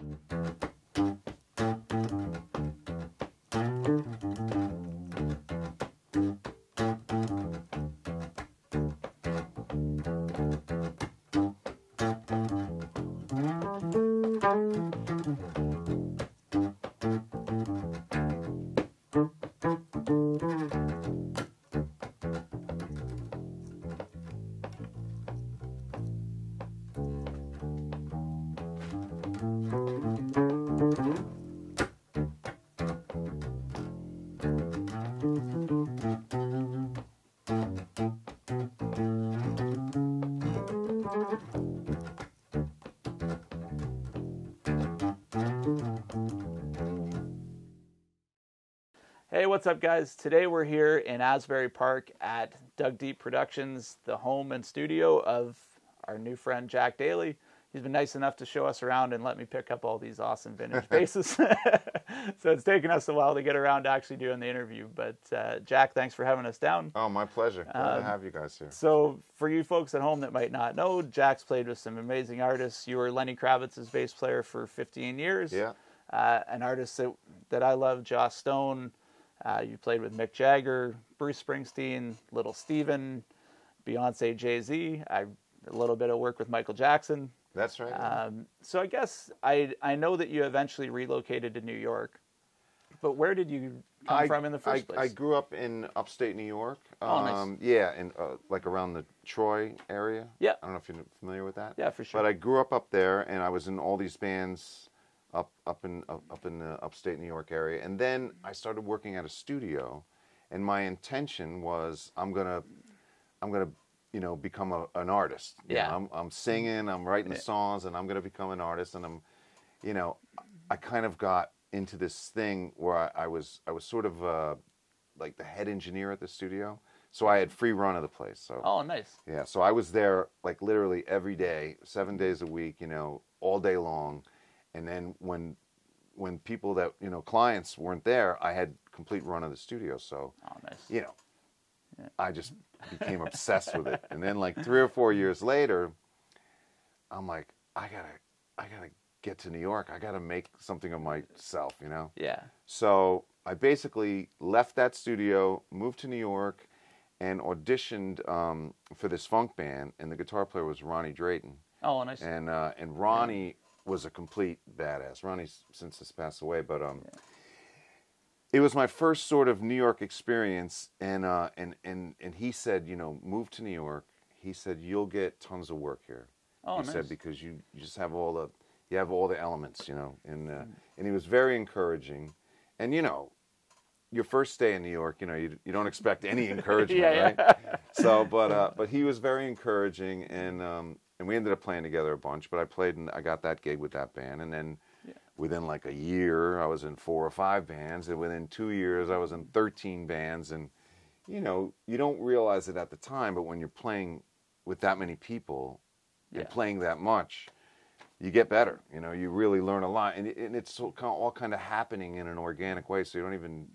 Hey, what's up, guys? Today we're here in Asbury Park at Dug Deep Productions, the home and studio of our new friend Jack Daley. He's been nice enough to show us around and let me pick up all these awesome vintage basses. so it's taken us a while to get around to actually doing the interview. But uh, Jack, thanks for having us down. Oh, my pleasure. Glad Um, to have you guys here. So, for you folks at home that might not know, Jack's played with some amazing artists. You were Lenny Kravitz's bass player for 15 years. Yeah. Uh, an artist that, that I love, Joss Stone. Uh, you played with Mick Jagger, Bruce Springsteen, Little Steven, Beyonce, Jay Z. I a little bit of work with Michael Jackson. That's right. Um, so I guess I I know that you eventually relocated to New York, but where did you come I, from in the first I, place? I grew up in upstate New York. Oh, nice. um, Yeah, in uh, like around the Troy area. Yeah. I don't know if you're familiar with that. Yeah, for sure. But I grew up up there, and I was in all these bands up up in up, up in the upstate New York area. And then I started working at a studio, and my intention was I'm gonna I'm gonna you know become a, an artist. You Yeah. know, I'm I'm singing, I'm writing the songs, and I'm gonna become an artist. And I'm, you know, I kind of got into this thing where I, I was I was sort of uh, like the head engineer at the studio, so I had free run of the place. So oh, nice. yeah, so I was there like literally every day, seven days a week, you know, all day long. And then when when people that you know clients weren't there, I had complete run of the studio. So Oh, nice. you know, I just became obsessed with it. And then like three or four years later, I'm like, I gotta, I gotta get to New York. I gotta make something of myself, you know. Yeah. So I basically left that studio, moved to New York, and auditioned um, for this funk band. And the guitar player was Ronnie Drayton, Oh, nice. and uh, and Ronnie was a complete badass. Ronnie's since has passed away, but um, it was my first sort of New York experience. And uh, and and and he said, you know, move to New York. He said you'll get tons of work here. Oh, he nice. said because you, you just have all the you have all the elements, you know, and uh, Mm. and he was very encouraging, and you know, your first day in New York, you know, you, you don't expect any encouragement, Yeah, yeah. right? So, but uh, but he was very encouraging, and um, and we ended up playing together a bunch. But I played and I got that gig with that band, and then within like a year, I was in four or five bands, and within two years, I was in thirteen bands, and you know, you don't realize it at the time, but when you're playing with that many people and Yeah. playing that much, you get better. You know, you really learn a lot, and, and it's so, kind of, all kind of happening in an organic way, so you don't even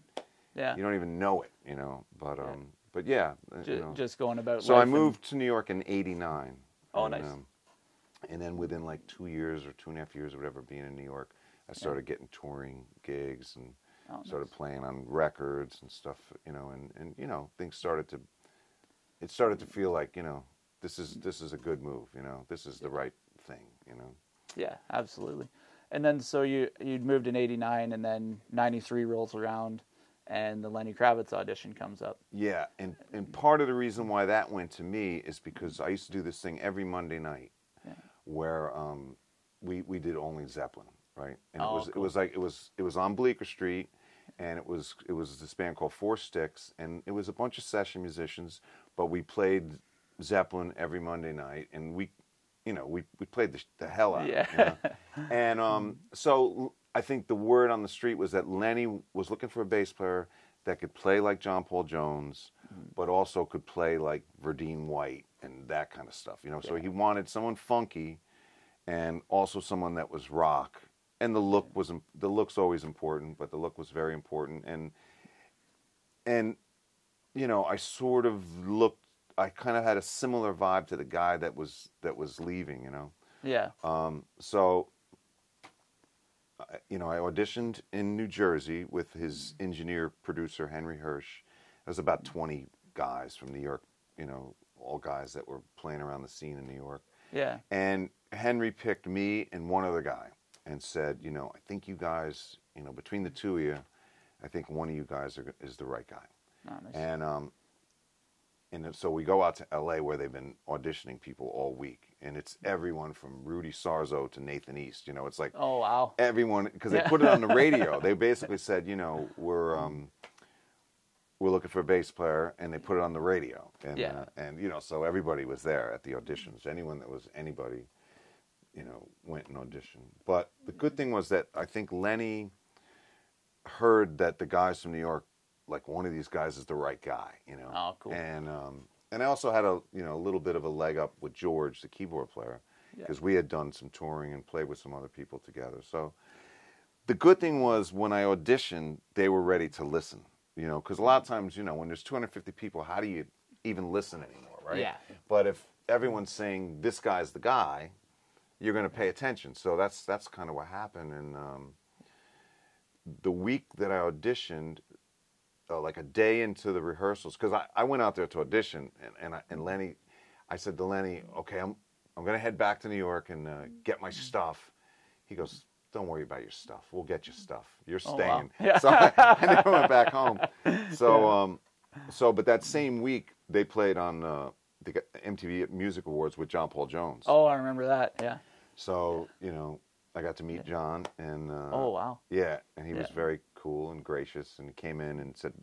yeah. you don't even know it. You know, but um, but yeah, uh, Ju- you know. just going about. so I life and- moved to New York in '89. Oh, and, nice. um, and then within like two years or two and a half years or whatever, being in New York, I started getting touring gigs and Oh, started nice. playing on records and stuff. You know, and and you know things started to. It started to feel like you know this is this is a good move. You know, this is the right thing. You know. Yeah, absolutely. And then so you you'd moved in '89, and then '93 rolls around, and the Lenny Kravitz audition comes up. Yeah, and and part of the reason why that went to me is because I used to do this thing every Monday night, where um, we we did only Zeppelin, right? And Oh, it was cool. it was like it was it was on Bleecker Street, and it was it was this band called Four Sticks, and it was a bunch of session musicians, but we played Zeppelin every Monday night, and we, you know, we we played the, the hell out. of it, you Yeah. know? And um, so I think the word on the street was that Lenny was looking for a bass player that could play like John Paul Jones, but also could play like Verdine White and that kind of stuff. You know, so he wanted someone funky, and also someone that was rock. And the look was the look's always important, but the look was very important. And and you know, I sort of looked. I kind of had a similar vibe to the guy that was that was leaving. You know. Yeah, Um, so you know, I auditioned in New Jersey with his engineer producer Henry Hirsch. There was about 20 guys from New York, you know, all guys that were playing around the scene in New York. Yeah. And Henry picked me and one other guy and said, you know, I think you guys, you know, between the two of you, I think one of you guys are, is the right guy. Oh, nice. And um, and so we go out to L.A. where they've been auditioning people all week, and it's everyone from Rudy Sarzo to Nathan East. You know, it's like oh wow. everyone because they Yeah. put it on the radio. they basically said, you know, we're um, we're looking for a bass player, and they put it on the radio. And Yeah. uh, and you know, so everybody was there at the auditions. Anyone that was anybody, you know, went and auditioned. But the good thing was that I think Lenny heard that the guys from New York, like one of these guys is the right guy. You know. Oh, cool. And um, and I also had a you know a little bit of a leg up with George, the keyboard player, Yeah. because we had done some touring and played with some other people together. So the good thing was when I auditioned, they were ready to listen. You know, because a lot of times, you know, when there's 250 people, how do you even listen anymore, right? Yeah. But if everyone's saying this guy's the guy, you're going to pay attention. So that's that's kind of what happened. And um, the week that I auditioned, uh, like a day into the rehearsals, because I, I went out there to audition, and and, I, and Lenny, I said to Lenny, okay, I'm I'm to head back to New York and uh, get my stuff. He goes, don't worry about your stuff. We'll get your stuff. You're Oh, staying. wow. Yeah. So I, I never went back home. So um, so but that same week they played on uh, the MTV Music Awards with John Paul Jones. Oh, I remember that. Yeah. So you know, I got to meet John, and uh, Oh wow. yeah, and he was very cool and gracious, and he came in and said,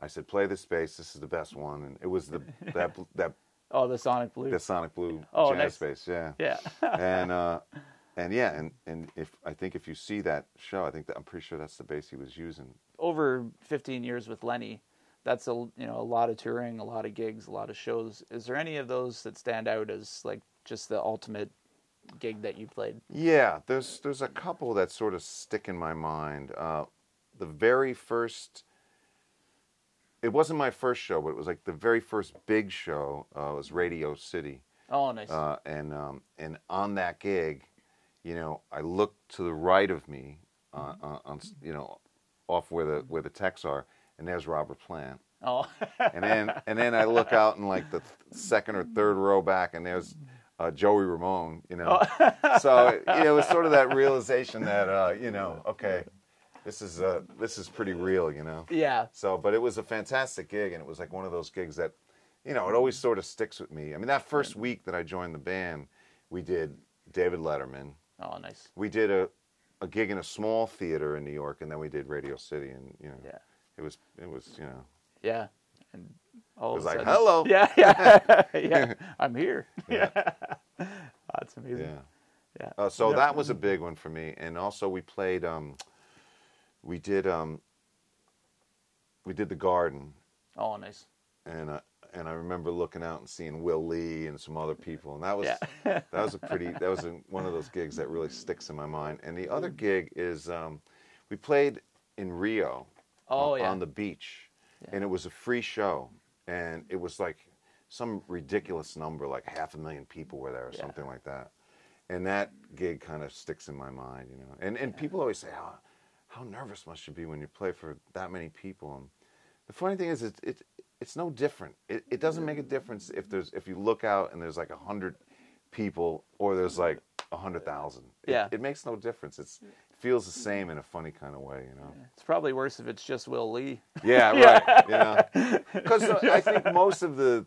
"I said, play this space. This is the best one." And it was the that that Oh, the Sonic Blue. the Sonic Blue Oh, jazz nice. bass, yeah, Yeah. and uh, and yeah, and and if I think if you see that show, I think that I'm pretty sure that's the bass he was using. Over 15 years with Lenny, that's a you know a lot of touring, a lot of gigs, a lot of shows. Is there any of those that stand out as like just the ultimate gig that you played? Yeah, there's there's a couple that sort of stick in my mind. Uh, the very first, it wasn't my first show, but it was like the very first big show uh, was Radio City, Oh, nice. uh, and um, and on that gig, you know, I looked to the right of me, uh, on, on you know, off where the where the techs are, and there's Robert Plant. oh. And then and then I look out in like the th- second or third row back, and there's uh, Joey Ramone. You know, so you know, it was sort of that realization that uh, you know, okay, this is uh, this is pretty real. You know. yeah. So, but it was a fantastic gig, and it was like one of those gigs that, you know, it always sort of sticks with me. I mean, that first week that I joined the band, we did David Letterman. Oh, nice. We did a, a gig in a small theater in New York, and then we did Radio City, and you know, Yeah. it was it was you know. Yeah. And all It of was a like, sudden- "Hello." Yeah, yeah, yeah. I'm here. Yeah. That's amazing. Yeah. Yeah. Uh, so Yeah. that was a big one for me, and also we played. Um, we did. Um, we did the Garden, Oh, nice. and uh, and I remember looking out and seeing Will Lee and some other people, and that was Yeah. that was a pretty that was a, one of those gigs that really sticks in my mind. And the other gig is um, we played in Rio Oh, on, yeah. on the beach, Yeah. and it was a free show, and it was like some ridiculous number, like half a million people were there or something like that. And that gig kind of sticks in my mind, you know. And and people always say, how how nervous must you be when you play for that many people? And the funny thing is, it's it, it's no different. It, it doesn't make a mm-hmm. difference if there's if you look out and there's like a hundred people or there's like a hundred thousand. It, Yeah. it makes no difference. It's mm. it feels the same in a funny kind of way, you know. It's probably worse if it's just Will Lee. Yeah, right. Yeah, because uh, I think most of the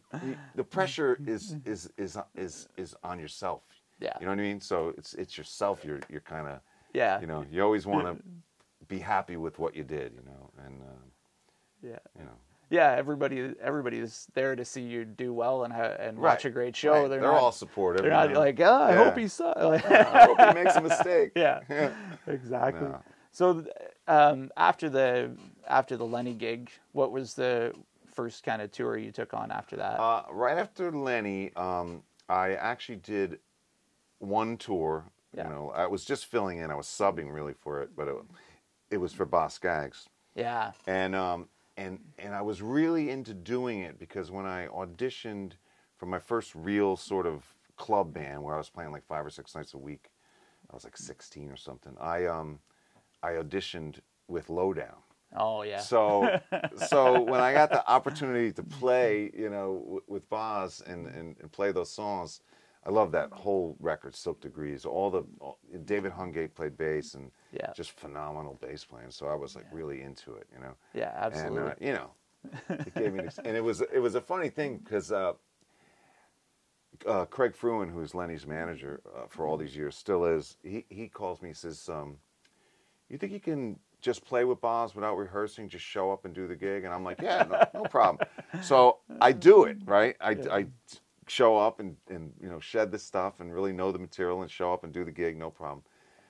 the pressure is mm-hmm. is is is is on yourself. Yeah. You know what I mean? So it's it's yourself. You're you're kind of Yeah. you know you always want to be happy with what you did. You know, and um, Yeah. you know. Yeah. Everybody, everybody's there to see you do well and ha- and watch a great show. right. They're, They're not, all supportive. They're not know? like, oh, I Yeah. hope he sucks. Like, I hope he makes a mistake. yeah. Exactly. No. So, um, after the after the Lenny gig, what was the first kind of tour you took on after that? Uh, right after Lenny, um, I actually did one tour. Yeah. You know, I was just filling in. I was subbing really for it, but it, it was for Boz Skaggs. yeah. and um, and and I was really into doing it because when I auditioned for my first real sort of club band where I was playing like five or six nights a week, I was like 16 or something. I um, I auditioned with Lowdown. Oh yeah. So, so when I got the opportunity to play, you know, w- with Boz and, and, and play those songs, I love that whole record, Silk Degrees. All the all, David Hungate played bass and Yeah. just phenomenal bass playing. So I was like really into it, you know. yeah, absolutely. And uh, you know, it gave me, this, and it was it was a funny thing because uh, uh, Craig Fruin, who's Lenny's manager uh, for all these years, still is. He he calls me, he says, um, "You think you can just play with Boz without rehearsing? Just show up and do the gig?" And I'm like, "Yeah, no, no problem." So I do it, right? I, I show up and and you know shed the stuff and really know the material and show up and do the gig, no problem.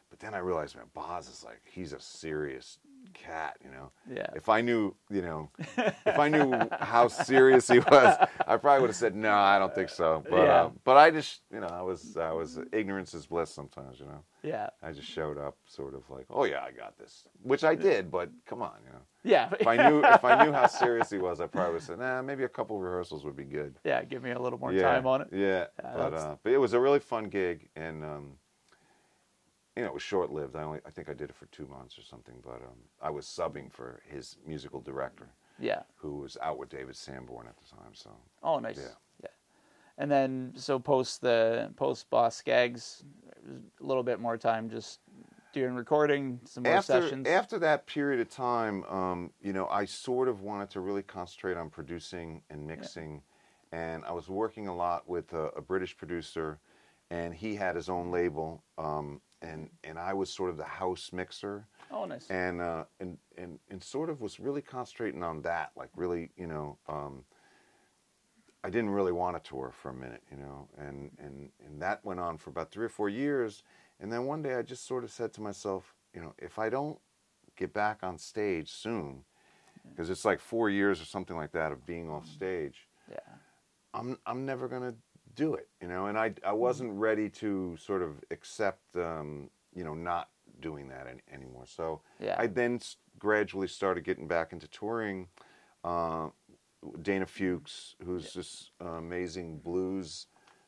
But then I realized, man, Boz is like he's a serious cat, you know. Yeah. If I knew, you know, if I knew how serious he was, I probably would have said no. I don't think so. But Yeah. uh, but I just, you know, I was I was ignorance is bliss sometimes, you know. yeah. I just showed up, sort of like, oh yeah, I got this, which I did. But come on, you know. Yeah. If I knew if I knew how serious he was, I probably would have said, nah, maybe a couple rehearsals would be good. yeah, give me a little more yeah, time on it. Yeah, Yeah, but uh, but it was a really fun gig, and um, you know, it was short lived. I only I think I did it for two months or something, but um, I was subbing for his musical director, Yeah. who was out with David Sanborn at the time. So Oh, nice. Yeah. Yeah. And then so post the post Boz Skaggs, a little bit more time just doing recording, some more after sessions. after that period of time, um, you know, I sort of wanted to really concentrate on producing and mixing, and I was working a lot with a, a British producer, and he had his own label, um, and and I was sort of the house mixer. oh, nice. and uh, and and and sort of was really concentrating on that, like really, you know, um, I didn't really want to tour for a minute, you know, and and and that went on for about three or four years, and then one day I just sort of said to myself, you know, if I don't get back on stage soon, because it's like four years or something like that of being off stage, yeah. I'm I'm never gonna do it, you know. And I I wasn't ready to sort of accept, um, you know, not doing that any, anymore. So Yeah. I then s- gradually started getting back into touring. Uh, Dana Fuchs, who's this uh, amazing blues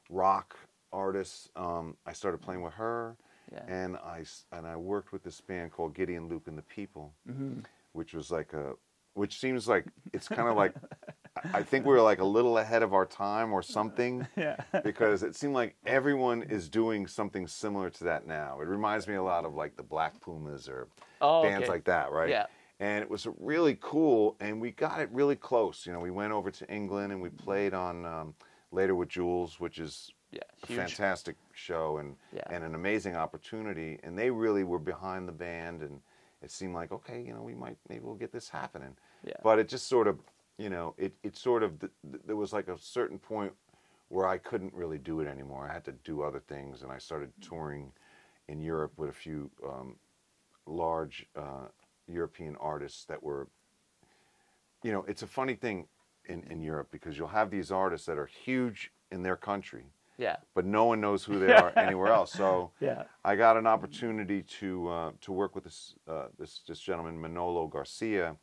rock artist, um, I started playing with her, Yeah. and I and I worked with this band called Gideon Luke and the People, Mm-hmm. which was like a, which seems like it's kind of like, I think we were like a little ahead of our time or something Yeah. because it seemed like everyone is doing something similar to that now. It reminds me a lot of like the Black Pumas or Oh, bands okay. like that, right? Yeah. And it was really cool, and we got it really close. You know, we went over to England and we played on um, later with Jools, which is Yeah. a fantastic show and Yeah. and an amazing opportunity. And they really were behind the band, and it seemed like okay, you know, we might maybe we'll get this happening. Yeah. But it just sort of, you know, it it sort of th- th- there was like a certain point where I couldn't really do it anymore. I had to do other things, and I started touring in Europe with a few um, large uh, European artists that were, you know, it's a funny thing in, in Europe because you'll have these artists that are huge in their country, Yeah. but no one knows who they are anywhere else. So Yeah. I got an opportunity to uh, to work with this uh, this this gentleman Manolo Garcia,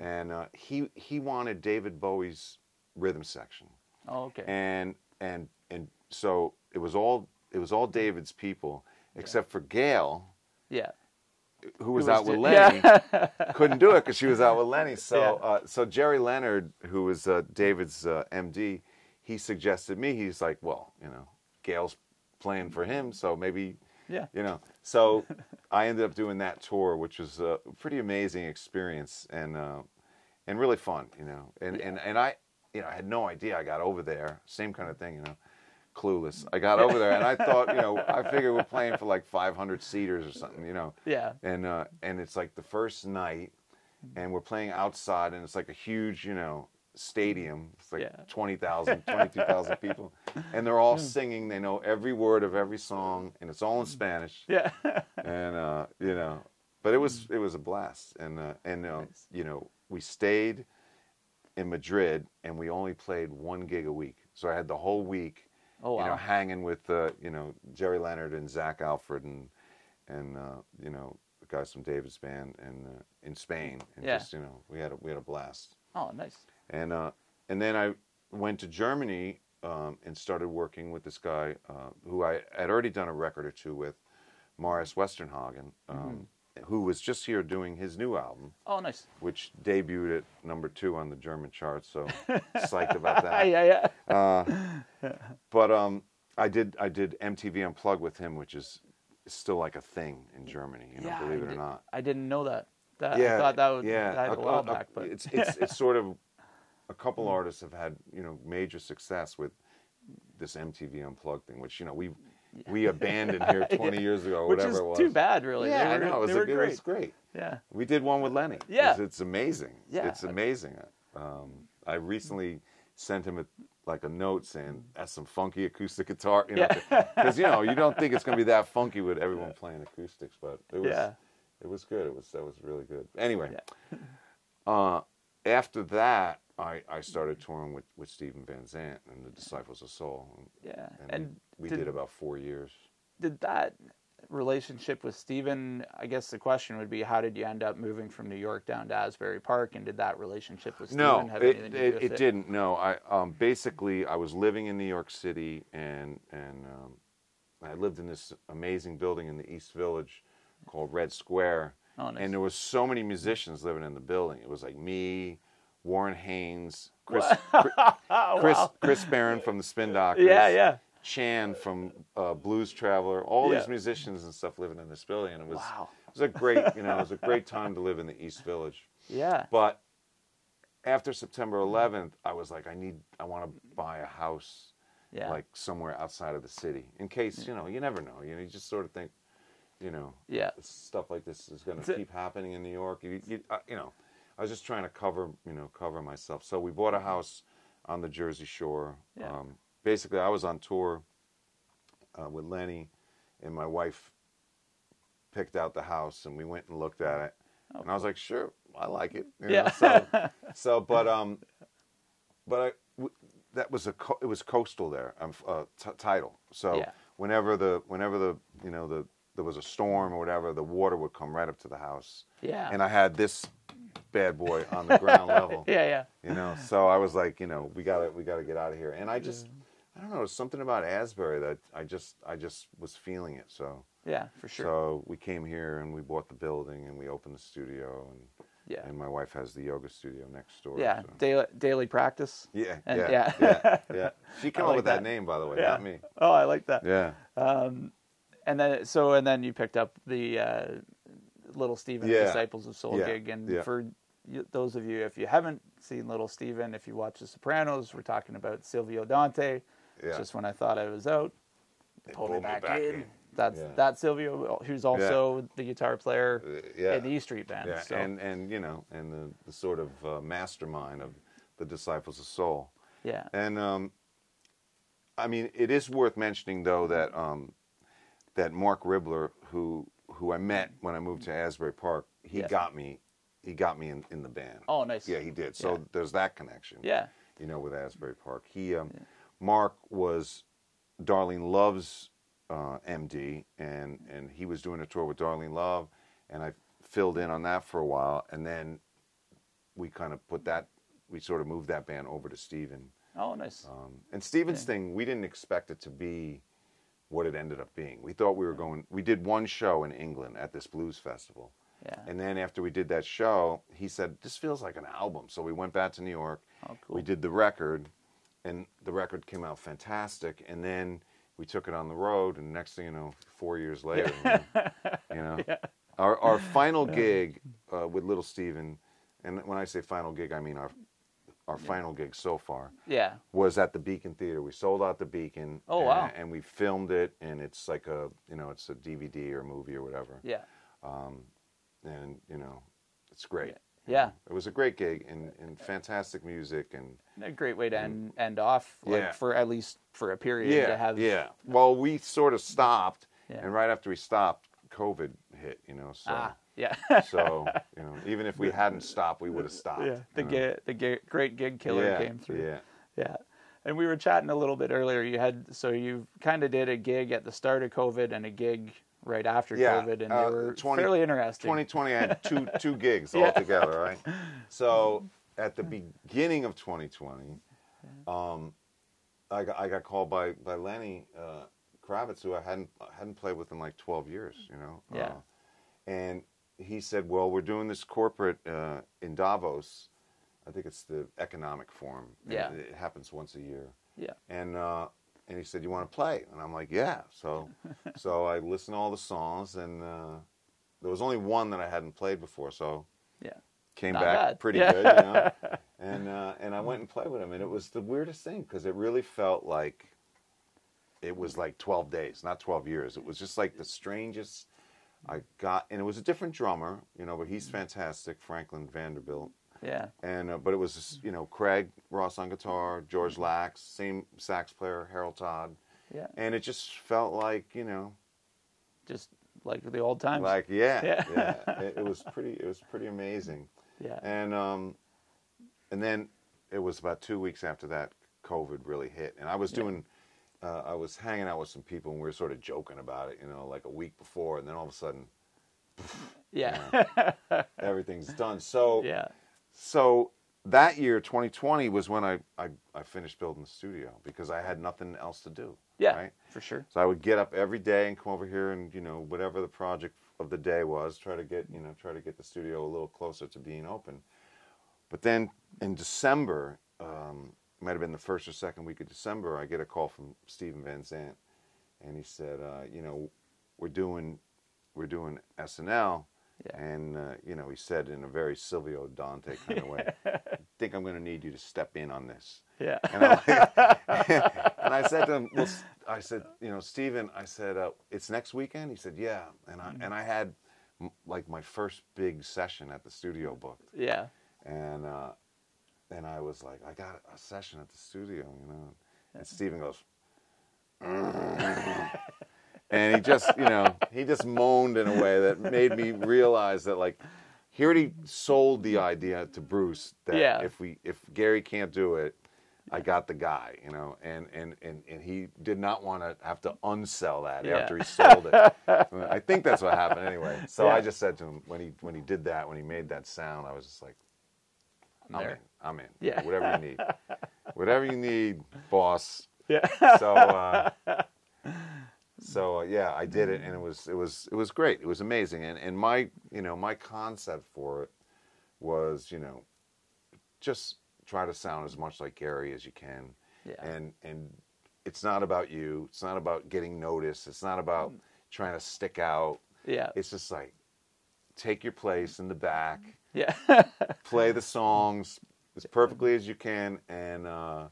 and uh, he he wanted David Bowie's rhythm section Oh, okay. and and and so it was all it was all David's people except for Gail, yeah. who was, Who out with Lenny, Yeah. couldn't do it because she was out with Lenny. So Yeah. uh, so Gerry Leonard, who was uh, David's uh, MD, he suggested me. He's like, well, you know, Gail's playing for him, so maybe Yeah. you know. So I ended up doing that tour, which was a pretty amazing experience and uh, and really fun, you know. And and and I, you know, I had no idea. I got over there, same kind of thing, you know. Clueless. I got over there, and I thought, you know, I figured we're playing for like 500 seaters or something, you know. Yeah. And uh, and it's like the first night, and we're playing outside, and it's like a huge, you know, stadium. It's like Yeah. 20,000, 22,000 people, and they're all singing. They know every word of every song, and it's all in Spanish. Yeah. And uh, you know, but it was it was a blast, and uh, and uh, Nice. you know, we stayed in Madrid, and we only played one gig a week. So I had the whole week oh you know, hanging with uh, you know Gerry Leonard and Zack Alford and and uh, you know the guys from David's band and uh, in Spain and Yeah. just you know we had a, we had a blast Oh nice. And uh, and then I went to Germany um, and started working with this guy uh, who I had already done a record or two with Marius Westernhagen um, who was just here doing his new album, Oh, nice. which debuted at number two on the German charts. So psyched about that. yeah, yeah. But um, I did I did MTV Unplugged with him, which is still like a thing in Germany. You know, yeah, believe it or not. I didn't know that. That yeah, I thought that would yeah. a, a- while a- back, but it's it's it's sort of a couple artists have had you know major success with this MTV Unplugged thing, which you know we we abandoned here 20 years ago, or which whatever it was. too bad, really. Yeah, they I know. It was, a- were it great. was great. Yeah, We did one with Lenny. Yeah. it's, it's amazing. Yeah. it's amazing. Um, I recently sent him a, like a note saying that's some funky acoustic guitar. You know, because you know you don't think it's gonna be that funky with everyone playing acoustics, but it was Yeah. it was good. It was that was really good. Anyway, Yeah. uh, after that, I, I started touring with, with Steven Van Zandt and the Disciples of Soul, yeah. and, And, we did, did about four years. did that relationship with Steven, I guess the question would be, how did you end up moving from New York down to Asbury Park, and did that relationship with Steven No, have it, anything to do with it, it didn't. No, I um, basically I was living in New York City, and and um, I lived in this amazing building in the East Village called Red Square, Oh, nice. and there was so many musicians living in the building. It was like me, Warren Haynes, Chris Chris wow. Chris Barron from the Spin Doctors, Yeah, yeah. Chan from uh, Blues Traveler, all Yeah. these musicians and stuff living in this building, and it was Wow. it was a great you know it was a great time to live in the East Village. Yeah. But after September 11th, I was like, I need, I want to buy a house, Yeah. like somewhere outside of the city, in case you know, you never know. You know, you just sort of think, you know, Yeah. stuff like this is going to keep happening in New York. You, you, uh, you know, I was just trying to cover, you know, cover myself. So we bought a house on the Jersey Shore. Yeah. Um, basically, I was on tour uh, with Lenny, and my wife picked out the house, and we went and looked at it. Oh, and I was like, sure, I like it. you know, Yeah. So, so, but um, but I, w- that was a co- it was coastal there. Um, uh, t- title. So Yeah. whenever the whenever the you know the there was a storm or whatever, the water would come right up to the house. Yeah. And I had this bad boy on the ground level. yeah, yeah. You know, so I was like, you know, we gotta we gotta get out of here. And I just I don't know, something about Asbury that I just I just was feeling it. So Yeah, for sure. so we came here and we bought the building and we opened the studio and yeah. and my wife has the yoga studio next door. Yeah. so- Daily, daily practice. Yeah, And- yeah, yeah. yeah, yeah, She came I up with that. that. name, by the way, Yeah. not me. Oh, I like that. Yeah, And then so and then you picked up the uh, Little Steven Yeah. Disciples of Soul gig, and for you, those of you if you haven't seen Little Steven, if you watch The Sopranos, we're talking about Silvio Dante. Yeah. Just when I thought I was out, They pulled me back, back in. in. That's Yeah. that's Silvio, who's also the guitar player Uh, yeah. in the E Street Band. yeah, so, and and you know, and the, the sort of uh, mastermind of the Disciples of Soul. yeah, And um, I mean, it is worth mentioning though that um, that Marc Ribler, who who I met when I moved to Asbury Park, he Yeah. got me he got me in, in the band. Oh, nice. Yeah, he did. So Yeah. there's that connection. yeah, you know, with Asbury Park. He, um, Marc was Darlene Love's uh, MD, and and he was doing a tour with Darlene Love, and I filled in on that for a while, and then we kind of put that, we sort of moved that band over to Steven. Oh, nice. Um, and Steven's Yeah. thing, we didn't expect it to be what it ended up being. We thought we were going. We did one show in England at this blues festival. Yeah. And then after we did that show, he said, "This feels like an album." So we went back to New York. Oh, cool. We did the record, and the record came out fantastic. And then we took it on the road, and next thing you know, four years later, you know, our our final gig uh, with Little Steven, and when I say final gig, I mean our our final gig so far yeah. was at the Beacon Theater. We sold out the Beacon. Oh, and, wow. And we filmed it, and it's like a you know it's a DVD or movie or whatever Yeah. And you know, it's great. Yeah. It was a great gig and, and fantastic music and A great way to end end off, like Yeah. for at least for a period yeah, to have. yeah. Well, we sort of stopped, Yeah. and right after we stopped, COVID hit. You know, so Ah, yeah. so you know, even if we hadn't stopped, we would have stopped. yeah. The gig, the gig, great gig killer came through. Yeah, Yeah. And we were chatting a little bit earlier. You had so you kind of did a gig at the start of COVID and a gig right after Yeah, COVID, and uh, they were 20 fairly interesting. 2020, I had two two gigs Yeah. altogether, right? So at the beginning of 2020, um, I got I got called by by Lenny uh, Kravitz, who I hadn't I hadn't played with in like 12 years, you know. Yeah. Uh, and he said, "Well, we're doing this corporate uh, in Davos. I think it's the Economic Forum. Yeah. it, it happens once a year. Yeah. And uh, and he said, "You want to play?" And I'm like, "Yeah." So so I listened to all the songs, and uh, there was only one that I hadn't played before, so Yeah. came Not back bad. pretty Yeah. good, you know. and uh, and I went and played with him, and it was the weirdest thing because it really felt like it was like 12 days, not 12 years. It was just like the strangest. I got, and it was a different drummer, you know, but he's fantastic, Franklin Vanderbilt. Yeah. And uh, but it was you know Craig Ross on guitar, George Laks, same sax player, Harold Todd, Yeah. and it just felt like you know Just like the old times. like yeah Yeah. yeah, It, it was pretty it was pretty amazing. yeah. And um, and then it was about two weeks after that COVID really hit, and I was Yeah. doing. Uh, I was hanging out with some people, and we were sort of joking about it, you know, like a week before, and then all of a sudden, yeah. everything's done. So, yeah. So that year, 2020, was when I, I, I finished building the studio because I had nothing else to do. Yeah. Right? For sure. So I would get up every day and come over here and you know whatever the project of the day was, try to get you know try to get the studio a little closer to being open. But then in December, um, might have been the first or second week of December, I get a call from Steven Van Zandt, and he said, uh, you know, we're doing we're doing SNL. Yeah. And uh, you know, he said in a very Silvio Dante kind of way, "I think I'm going to need you to step in on this." Yeah. And, like- and I said to him, well, I said, you know, Steven, I said, uh, it's next weekend? He said, yeah. And I, and I had m- like my first big session at the studio booked. yeah. And, uh, and I was like, I got a session at the studio, you know. And Steven goes. And he just, you know, he just moaned in a way that made me realize that like, he already sold the idea to Bruce that Yeah. if we, if Gary can't do it, I got the guy, you know, and and and, and he did not want to have to unsell that Yeah. after he sold it. I think that's what happened anyway. So I just said to him when he when he did that, when he made that sound, I was just like, I'm There. in, I'm in. Yeah. whatever you need, whatever you need, boss. Yeah. So uh, so uh, yeah, I did it, and it was it was it was great. It was amazing, and and my you know my concept for it was you know just try to sound as much like Gary as you can, Yeah. and and it's not about you. It's not about getting noticed. It's not about trying to stick out. Yeah. It's just like take your place in the back, Yeah. play the songs as perfectly as you can, and uh,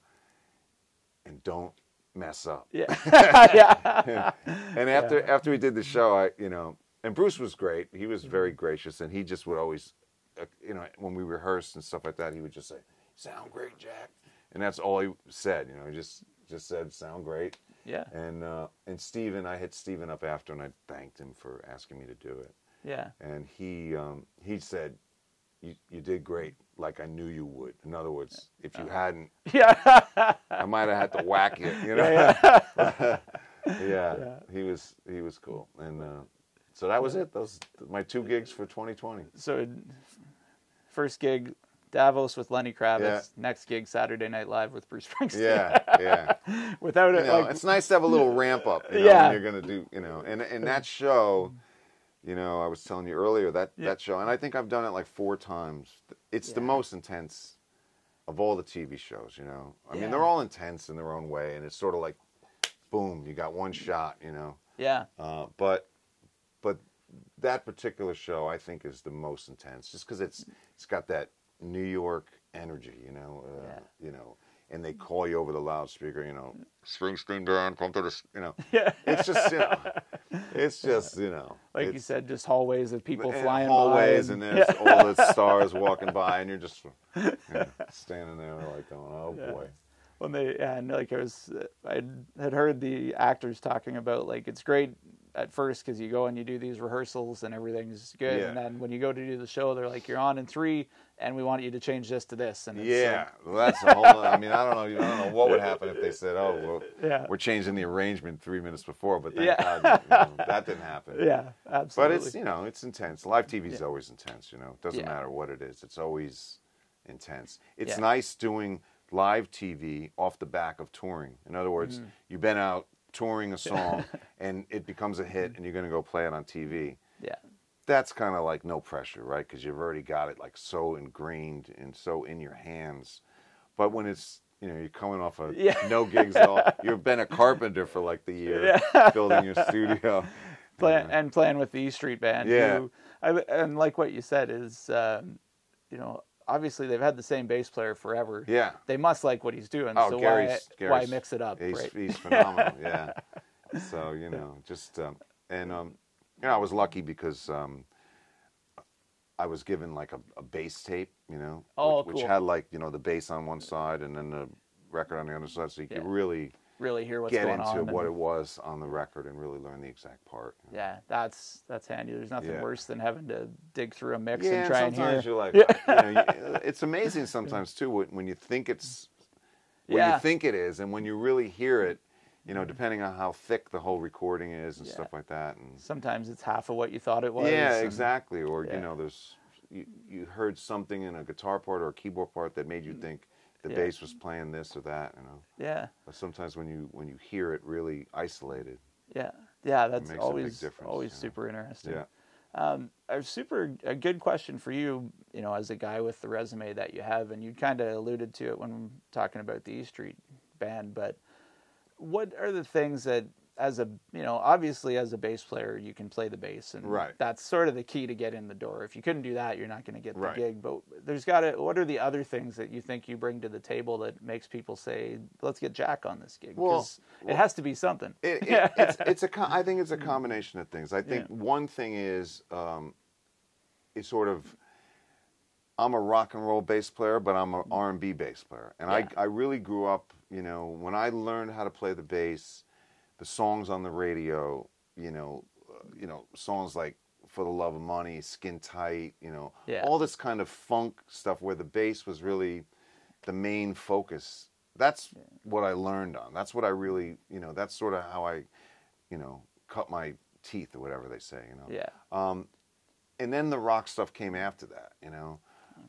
and don't mess up. yeah. yeah. and after after we did the show, I you know, and Bruce was great. He was very gracious, and he just would always, uh, you know, when we rehearsed and stuff like that, he would just say, "Sound great, Jack," and that's all he said. You know, he just just said, "Sound great." Yeah. And uh, and Steven, I hit Steven up after, and I thanked him for asking me to do it, Yeah. and he um, he said, "You you did great." Like I knew you would. In other words, if you hadn't, Yeah. I might have had to whack you. You know. yeah. yeah, he was he was cool, and uh, so that was it. Those my two gigs for 2020. So, first gig, Davos with Lenny Kravitz. Yeah. Next gig, Saturday Night Live with Bruce Springsteen. Yeah, yeah. Without You it, know, like, it's nice to have a little ramp up. You know, Yeah. when you're gonna do, you know, and and that show, you know, I was telling you earlier that Yeah. that show, and I think I've done it like four times. It's the most intense of all the TV shows. You know, I Yeah. mean, they're all intense in their own way, and it's sort of like, boom, you got one shot. You know. yeah, Uh, but but that particular show I think is the most intense, just because it's it's got that New York energy, you know, uh, Yeah. you know, and they call you over the loudspeaker, you know, Springsteen down, come to the, you know, yeah. it's just you know, it's just you know, like you said, just hallways of people and flying hallways, by. and there's all the stars walking by, and you're just you know, standing there like going, oh Yeah. boy, when they yeah, and like I was I had heard the actors talking about like it's great at first because you go and you do these rehearsals and everything's good and then when you go to do the show they're like you're on in three and we want you to change this to this and it's yeah, well, that's a whole. I mean, I don't know, I don't know what would happen if they said, oh, well, Yeah. we're changing the arrangement three minutes before, but thank Yeah. God you know, that didn't happen. like, yeah But it's you know it's intense. Live TV is Yeah. always intense. You know, it doesn't Yeah. matter what it is. It's always intense. It's Yeah. nice doing live TV off the back of touring. In other words, Mm-hmm. you've been out touring a song and it becomes a hit, and you're going to go play it on TV. yeah that's kind of like no pressure, right? Because you've already got it like so ingrained and so in your hands. But when it's you know you're coming off of Yeah. no gigs at all, you've been a carpenter for like the year, building your studio. Play, Yeah. and playing with the E Street Band. Yeah. who- I, and like what you said is, um, you know, obviously they've had the same bass player forever. Yeah. They must like what he's doing. Oh, so Gary's, why, why Gary's- mix it up? He's, right? he's phenomenal. yeah. So you know, just um, and um, you know, I was lucky because um, I was given like a, a bass tape, you know, Oh, which, which had like you know the bass on one side and then the record on the other side, so you could really really hear what's get going into on. what and- it was on the record and really learn the exact part. you know. yeah, that's that's handy. There's nothing Yeah. worse than having to dig through a mix Yeah, and try and sometimes hear. you're like, you know, it's amazing sometimes too when, when you think it's when Yeah. you think it is, and when you really hear it, you know, mm-hmm. depending on how thick the whole recording is and Yeah. stuff like that. And Sometimes it's half of what you thought it was. yeah, and- exactly. Or yeah. you know, there's you, you heard something in a guitar part or a keyboard part that made you mm. think the Yeah. bass was playing this or that. You know, Yeah, but sometimes when you when you hear it really isolated, yeah, yeah. That's makes a big always always super interesting. yeah, Um, a super a good question for you, you know, as a guy with the resume that you have, and you kind of alluded to it when talking about the E Street band. But what are the things that, as a you know, obviously as a bass player, you can play the bass, and Right. that's sort of the key to get in the door. If you couldn't do that, you're not going to get the Right. gig. But there's got to. What are the other things that you think you bring to the table that makes people say, "Let's get Jack on this gig"? Well- 'Cause it has to be something. It, it, it's, it's a. I think it's a combination of things. I think Yeah. one thing is, um, is sort of. I'm a rock and roll bass player, but I'm an R and B bass player, and Yeah. I I really grew up. You know, when I learned how to play the bass, the songs on the radio. You know, uh, you know songs like "For the Love of Money," "Skin Tight." You know, Yeah. all this kind of funk stuff where the bass was really the main focus. That's what I learned on. That's what I really, you know, that's sort of how I, you know, cut my teeth or whatever they say, you know. Yeah. Um, and then the rock stuff came after that, you know.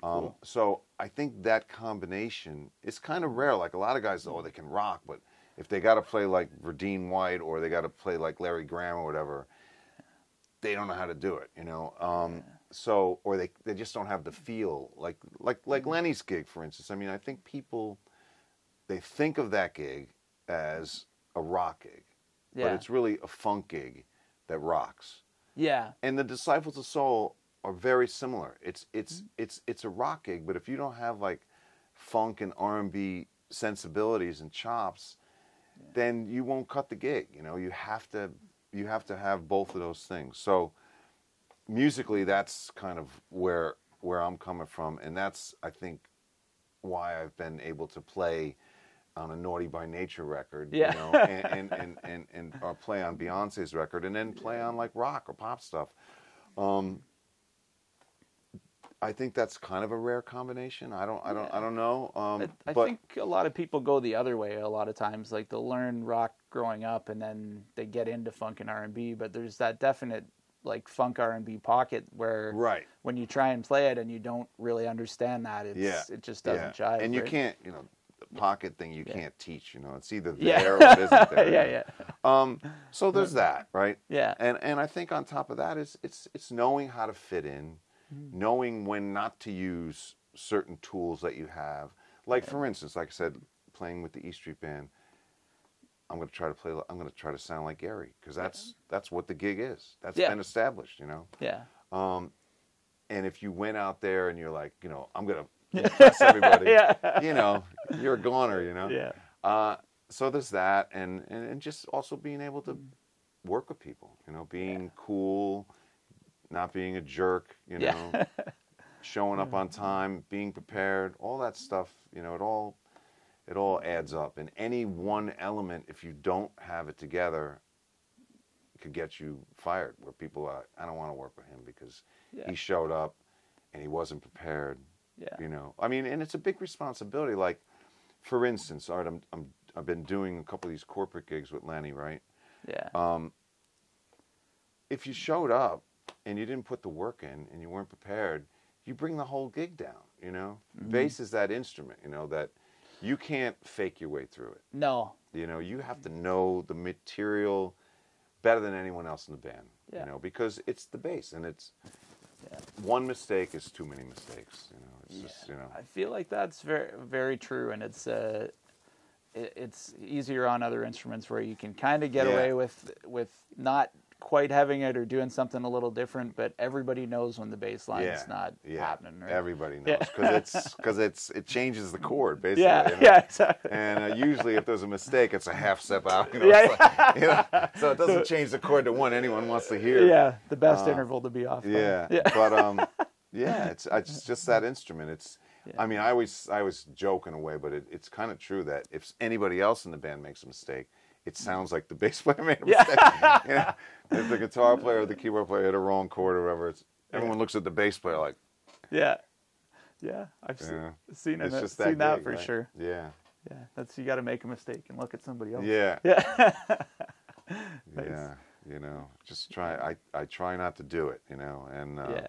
Um, Cool. so I think that combination is kind of rare. Like a lot of guys, oh, they can rock, but if they got to play like Verdine White or they got to play like Larry Graham or whatever, they don't know how to do it, you know. Um, So, or they they just don't have the feel like like like Lenny's gig, for instance. I mean, I think people they think of that gig as a rock gig, but it's really a funk gig that rocks Yeah. and the disciples of soul are very similar it's it's it's it's a rock gig but if you don't have like funk and r&b sensibilities and chops then you won't cut the gig you know? You have to you have to have both of those things. So musically that's kind of where where i'm coming from and that's i think why i've been able to play on a naughty by nature record Yeah. you know and and and, and, and or play on beyonce's record and then play on like rock or pop stuff. Um I think that's kind of a rare combination. I don't, I don't, I don't know. Um, I, I but think a lot of people go the other way a lot of times. Like they'll learn rock growing up and then they get into funk and R and B. But there's that definite like funk R and B pocket where right, when you try and play it and you don't really understand that, it's Yeah. it just doesn't yeah, jive. and you right? can't, you know, the pocket thing you Yeah. can't teach. You know, it's either Yeah. there or it isn't there. yeah, yeah, Um, so there's that, right? yeah, And and I think on top of that is it's it's knowing how to fit in, Mm-hmm. knowing when not to use certain tools that you have. Like for instance, like I said, playing with the E Street Band, I'm going to try to play. I'm going to try to sound like Gary because that's that's what the gig is. That's Yeah. been established, you know. yeah. Um, and if you went out there and you're like, you know, I'm going to impress everybody, Yeah. you know, you're a goner, you know. Yeah. Uh, so there's that, and, and and just also being able to work with people, you know, being cool, not being a jerk, you know, Yeah. showing up on time, being prepared, all that stuff, you know, it all it all adds up. And any one element, if you don't have it together, could get you fired. Where people are, I don't want to work with him because Yeah. he showed up and he wasn't prepared. Yeah. You know, I mean, and it's a big responsibility. Like, for instance, Art, I'm, I'm I've been doing a couple of these corporate gigs with Lenny, right? Yeah. Um, if you showed up and you didn't put the work in and you weren't prepared, you bring the whole gig down. You know, bass is that instrument. You know that you can't fake your way through it. no. You know, you have to know the material better than anyone else in the band. Yeah. You know, because it's the bass, and it's Yeah. one mistake is too many mistakes. You know, it's just you know. I feel like that's very very true, and it's uh, it's easier on other instruments where you can kind of get Yeah. away with with not quite having it or doing something a little different, but everybody knows when the bass line's yeah, not yeah. happening. Right? Everybody knows Yeah. because it's because it's it changes the chord basically. yeah, you know? yeah, exactly. And uh, usually, if there's a mistake, it's a half step out. You know, Yeah, like- you know, so it doesn't change the chord to one anyone wants to hear. yeah, the best Uh, interval to be off. Yeah, yeah, but um, yeah, it's it's just that instrument. It's, Yeah. I mean, I always I always joke in a way, but it, it's kind of true that if anybody else in the band makes a mistake, it sounds like the bass player made a Yeah. mistake. you know, if the guitar player or the keyboard player hit a wrong chord or whatever, it's everyone looks at the bass player like, yeah, yeah. I've know, seen it, it's just seen that, that big, for right? sure. Yeah, Yeah, that's you got to make a mistake and look at somebody else. yeah, yeah, Nice. yeah. You know, just try. I I try not to do it. You know, and uh, yeah,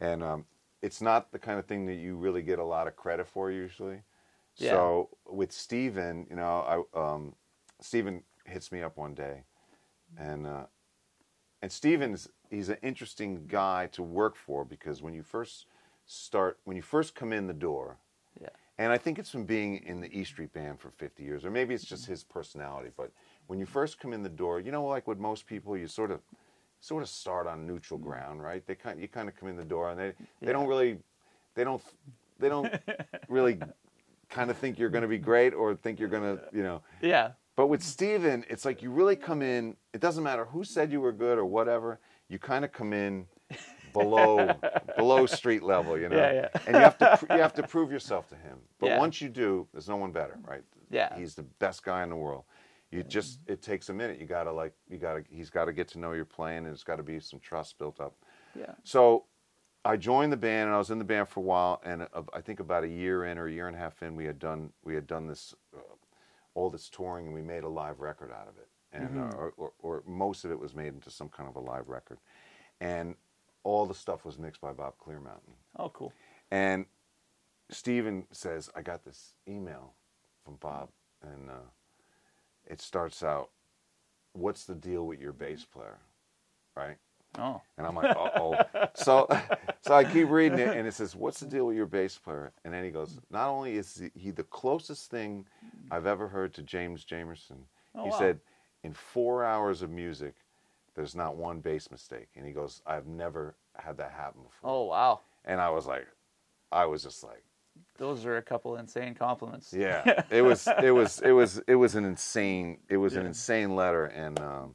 and um, it's not the kind of thing that you really get a lot of credit for usually. Yeah. So with Steven, you know, I um, Steven hits me up one day, and uh, and Steven's he's an interesting guy to work for because when you first start, when you first come in the door, yeah, and I think it's from being in the E Street Band for 50 years, or maybe it's just his personality. But when you first come in the door, you know, like with most people, you sort of sort of start on neutral ground, right? They kind you kind of come in the door, and they they Yeah. don't really they don't they don't really kind of think you're going to be great or think you're going to you know. yeah, But with Steven, it's like you really come in. It doesn't matter who said you were good or whatever. You kind of come in below below street level, you know. Yeah, yeah. And you have to pr- you have to prove yourself to him. But Yeah. once you do, there's no one better, right? Yeah. He's the best guy in the world. You just it takes a minute. You gotta like you gotta he's got to get to know your playing, and there's got to be some trust built up. yeah, So I joined the band, and I was in the band for a while. And uh, I think about a year in or a year and a half in, we had done we had done this uh, all this touring, and we made a live record out of it. And uh, or, or, or most of it was made into some kind of a live record, and all the stuff was mixed by Bob Clearmountain. Oh, cool. And Steven says, I got this email from Bob, and uh, it starts out, What's the deal with your bass player? Right? Oh, And I'm like, uh oh. so, so I keep reading it, and it says, "What's the deal with your bass player?" And then he goes, "Not only is he- he the closest thing I've ever heard to James Jamerson, Oh, he wow. said, in four hours of music, there's not one bass mistake." And he goes, "I've never had that happen before." oh, wow. And I was like, I was just like, Those are a couple insane compliments. yeah. It was, it was, it was, it was an insane, it was an insane letter, and um,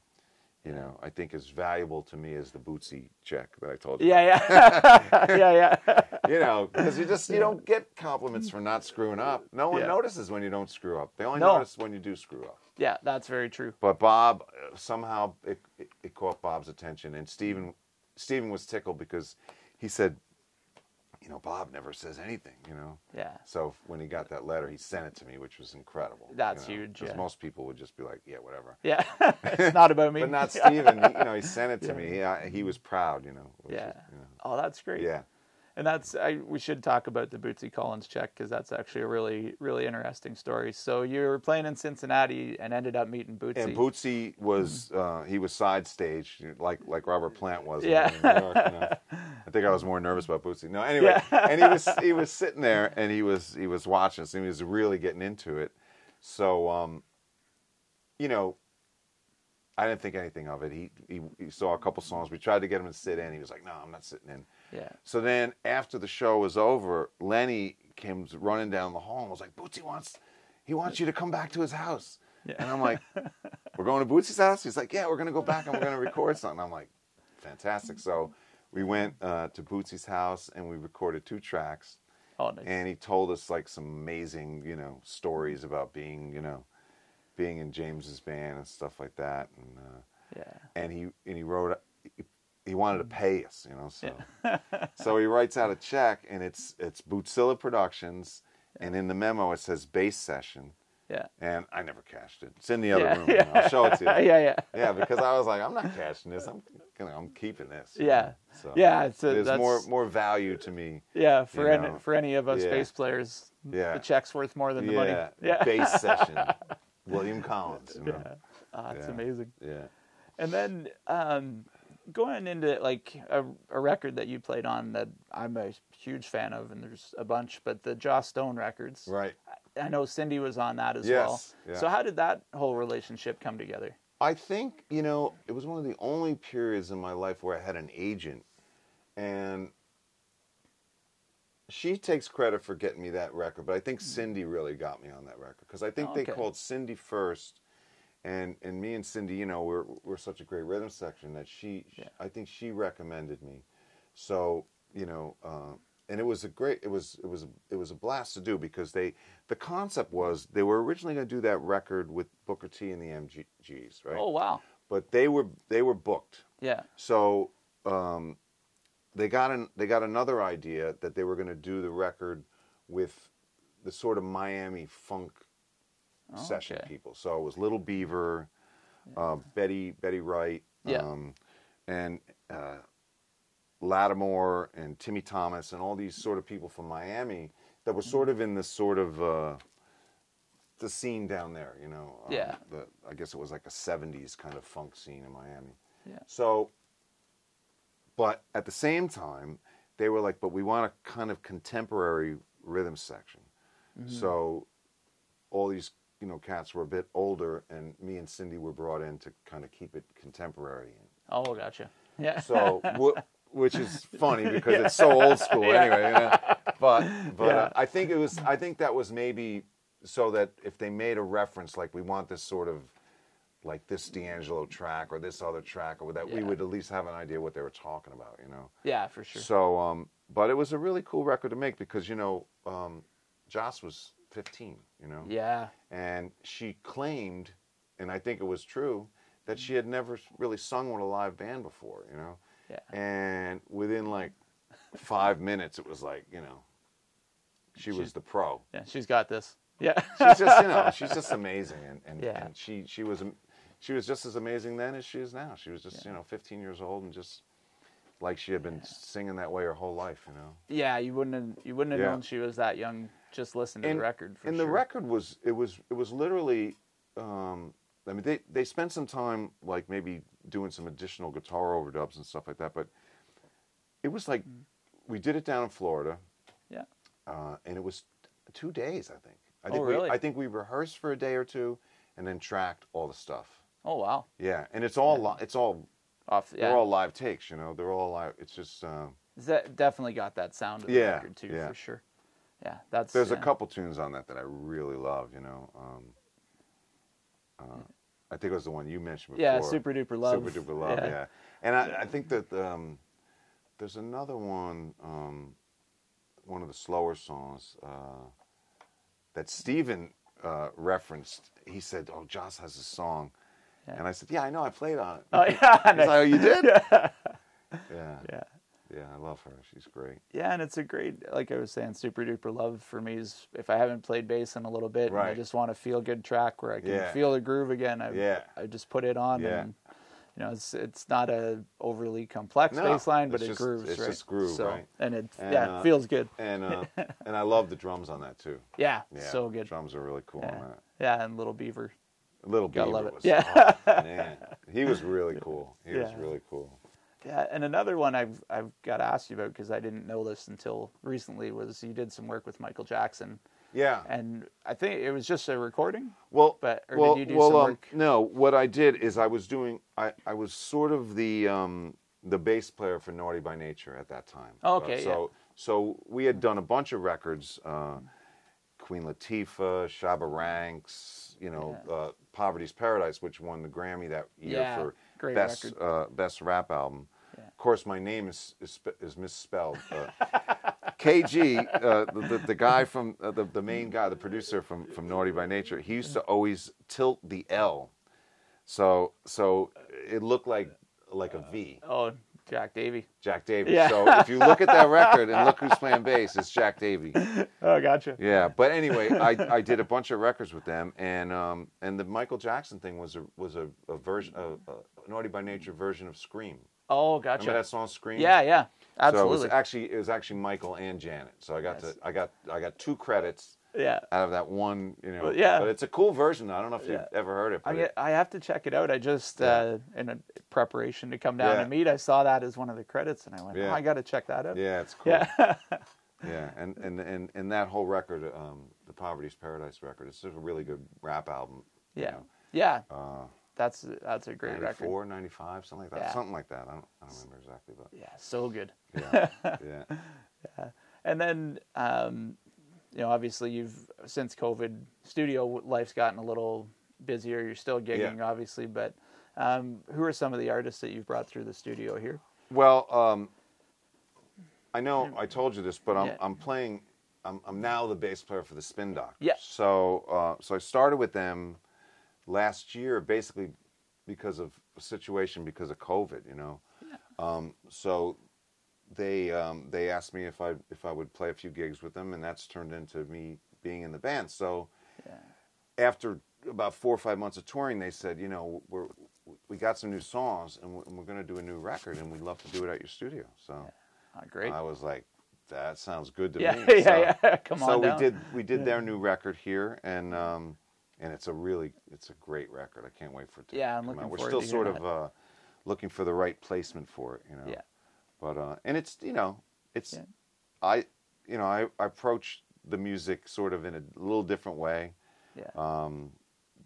you know, I think as valuable to me as the Bootsy check that I told you. Yeah, yeah, yeah, yeah. you know, because you just you don't get compliments for not screwing up. No one Yeah. notices when you don't screw up. They only No. notice when you do screw up. Yeah, that's very true. But Bob uh, somehow it, it, it caught Bob's attention, and Steven Steven was tickled because he said, you know, Bob never says anything. You know. Yeah. So when he got that letter, he sent it to me, which was incredible. That's you know, huge, 'cause yeah. most people would just be like, yeah, whatever. Yeah. it's not about me. But not Steven. he, you know, he sent it to Yeah. me. He, I, he was proud. You know. Yeah. is, you know. Oh, that's great. Yeah. And that's I, we should talk about the Bootsy Collins check because that's actually a really really interesting story. So you were playing in Cincinnati and ended up meeting Bootsy. And Bootsy was uh, he was side stage like like Robert Plant was. in Yeah. New York, you know. I think I was more nervous about Bootsy. No, anyway, and he was he was sitting there and he was he was watching us and he was really getting into it. So um, you know, I didn't think anything of it. He, he he saw a couple songs. We tried to get him to sit in. He was like, "No, I'm not sitting in." Yeah. So then after the show was over, Lenny came running down the hall and was like, Bootsy wants he wants you to come back to his house. Yeah. And I'm like, We're going to Bootsy's house? He's like, Yeah, we're gonna go back and we're gonna record something. I'm like, Fantastic. So we went uh, to Bootsy's house and we recorded two tracks. Oh, nice. And he told us like some amazing, you know, stories about being, you know, being in James's band and stuff like that. And uh, yeah. and he and he wrote he, wanted to pay us, you know. So so he writes out a check, and it's it's Bootzilla Productions, and in the memo it says bass session, Yeah. and I never cashed it. It's in the other Yeah, room. you know. I'll show it to you. yeah, yeah. Yeah, because I was like, I'm not cashing this. I'm gonna, I'm keeping this. Yeah. know. So Yeah, it's a- there's that's- more more value to me. Yeah, for any know, for any of us yeah. bass players, Yeah. the check's worth more than the yeah, money. Yeah. bass session. William Collins. You know? Yeah. Ah, it's Yeah. amazing. yeah. And then um, going into like a, a record that you played on that I'm a huge fan of, and there's a bunch, but the Joss Stone records. Right. I know Cindy was on that as Yes, well. yeah. So how did that whole relationship come together? I think, you know, it was one of the only periods in my life where I had an agent. And she takes credit for getting me that record, but I think hmm. Cindy really got me on that record because I think Oh, they called Cindy first. And, and me and Cindy, you know, we're, we're such a great rhythm section that she, Yeah. I think she recommended me. So, you know, uh, and it was a great, it was, it was, it was a blast to do because they, the concept was they were originally going to do that record with Booker T and the MGs, right? Oh wow. but they were they were booked. Yeah. So um, they got an, they got another idea that they were going to do the record with the sort of Miami funk Oh, session okay. people. So it was Little Beaver, uh, Betty Betty Wright, Yeah. um, and uh, Latimore and Timmy Thomas and all these sort of people from Miami that were sort of in this sort of uh, the scene down there, you know. um, Yeah. The, I guess it was like a '70s kind of funk scene in Miami. Yeah. So, but at the same time, they were like, but we want a kind of contemporary rhythm section. Mm-hmm. So, all these you know cats were a bit older, and me and Cindy were brought in to kind of keep it contemporary. Oh, gotcha. Yeah. So, wh- which is funny because it's so old school anyway. You know? But but Yeah. uh, I think it was I think that was maybe so that if they made a reference like we want this sort of like this D'Angelo track or this other track or that we would at least have an idea what they were talking about, you know. yeah, for sure. So, um, but it was a really cool record to make because you know, um, Joss was 15, you know, yeah. and she claimed, and I think it was true, that she had never really sung with a live band before, you know. Yeah. And within like five minutes, it was like, you know, she was the pro. Yeah. She's got this. Yeah. She's just, you know, she's just amazing, and and, Yeah. and she she was um, she was just as amazing then as she is now. She was just, you know, 15 years old and just like she had been singing that way her whole life, you know. yeah. You wouldn't have, you wouldn't have Yeah. known she was that young. Just listen to and, the record. For and sure. the record was it was it was literally um, I mean they they spent some time like maybe doing some additional guitar overdubs and stuff like that, but it was like we did it down in Florida, Yeah. uh, and it was two days I think. I Oh, think really? we I think we rehearsed for a day or two and then tracked all the stuff. Oh wow. Yeah, and it's all li- it's all Off. Yeah. they're all live takes, you know. They're all live. It's just uh, That definitely got that sound of the Yeah, record too, yeah. for sure. Yeah, that's. There's a couple tunes on that that I really love. You know, um, uh, I think it was the one you mentioned before. Yeah, Super Duper Love. Super duper love. Yeah. Yeah, and I, I think that um, there's another one, um, one of the slower songs uh, that Steven uh, referenced. He said, "Oh, Joss has a song," Yeah. and I said, "Yeah, I know. I played on it." Oh yeah. He's like, "Oh, you did?" yeah. Yeah, Yeah. yeah. I love her. She's great. Yeah, and it's a great, like I was saying, super duper love for me is if I haven't played bass in a little bit and I just want to feel good track where I can Yeah. feel the groove again. I, Yeah. I just put it on Yeah. and you know it's it's not a overly complex No, bass line, but it just- grooves it's right. just groove, so, right? And it And, yeah uh, it feels good. And uh, and I love the drums on that too. Yeah, Yeah, so good. Drums are really cool Yeah. on that. Yeah, and Little Beaver. Little Beaver love it. was, Yeah. oh, man, he was really cool. He was really cool. Yeah, and another one I've I've got to ask you about because I didn't know this until recently was you did some work with Michael Jackson, Yeah. and I think it was just a recording. Well, But- or did you do well, some um, work? no. What I did is I was doing. I, I was sort of the um, the bass player for Naughty by Nature at that time. Oh, Uh, okay, so so we had done a bunch of records. Uh, Queen Latifah, Shabba Ranks, you know, Yeah. uh, Poverty's Paradise, which won the Grammy that year Yeah, for great best record. uh, best rap album. Yeah. Of course, my name is is, is misspelled. Uh, KG, uh, the, the the guy from uh, the the main guy, the producer from from Naughty by Nature, he used to always tilt the L, so so it looked like like a V, Oh, Jack Davy. Jack Davy. Yeah. So if you look at that record and look who's playing bass, it's Jack Davy. Oh, gotcha. Yeah, but anyway, I, I did a bunch of records with them, and um, and the Michael Jackson thing was a was a, a version, a, a Naughty by Nature version of Scream. Oh, gotcha. Remember that song Scream? Yeah, yeah, absolutely. So it was actually it was actually Michael and Janet. So I got Yes. to I got I got two credits Yeah. out of that one, you know. Well, yeah. But it's a cool version. I don't know if Yeah. you've ever heard it. I it- I have to check it out. I just Yeah. uh, in a preparation to come down Yeah. and meet, I saw that as one of the credits, and I went, "Oh, I got to check that out." yeah, it's cool. Yeah. Yeah, and, and, and, and that whole record, um, the Poverty's Paradise record, it's just a really good rap album. you yeah. know. Yeah. Uh, That's that's a great record. 94, 95, something like that. Yeah. Something like that. I don't, I don't remember exactly, but Yeah, so good. yeah, yeah. And then, um, you know, obviously you've since COVID, studio life's gotten a little busier. You're still gigging, obviously, but um, who are some of the artists that you've brought through the studio here? Well, um, I know I told you this, but I'm Yeah. I'm playing. I'm I'm now the bass player for the Spin Doctors. Yeah. So uh, so I started with them last year, basically because of a situation because of COVID. You know. Um, so they um, they asked me if I if I would play a few gigs with them, and that's turned into me being in the band. So Yeah. after about four or five months of touring, they said, you know, we're we got some new songs, and we're, we're going to do a new record, and we'd love to do it at your studio. So Oh, great. I was like, that sounds good to yeah, me. yeah, so, yeah. Come on. so on we did we did their new record here, and um, and it's a really it's a great record. I can't wait for it to Yeah, I'm come looking out. We're still sort of uh, looking for the right placement for it, you know. Yeah. But uh, and it's you know it's Yeah. I you know I, I approach the music sort of in a little different way Yeah. um,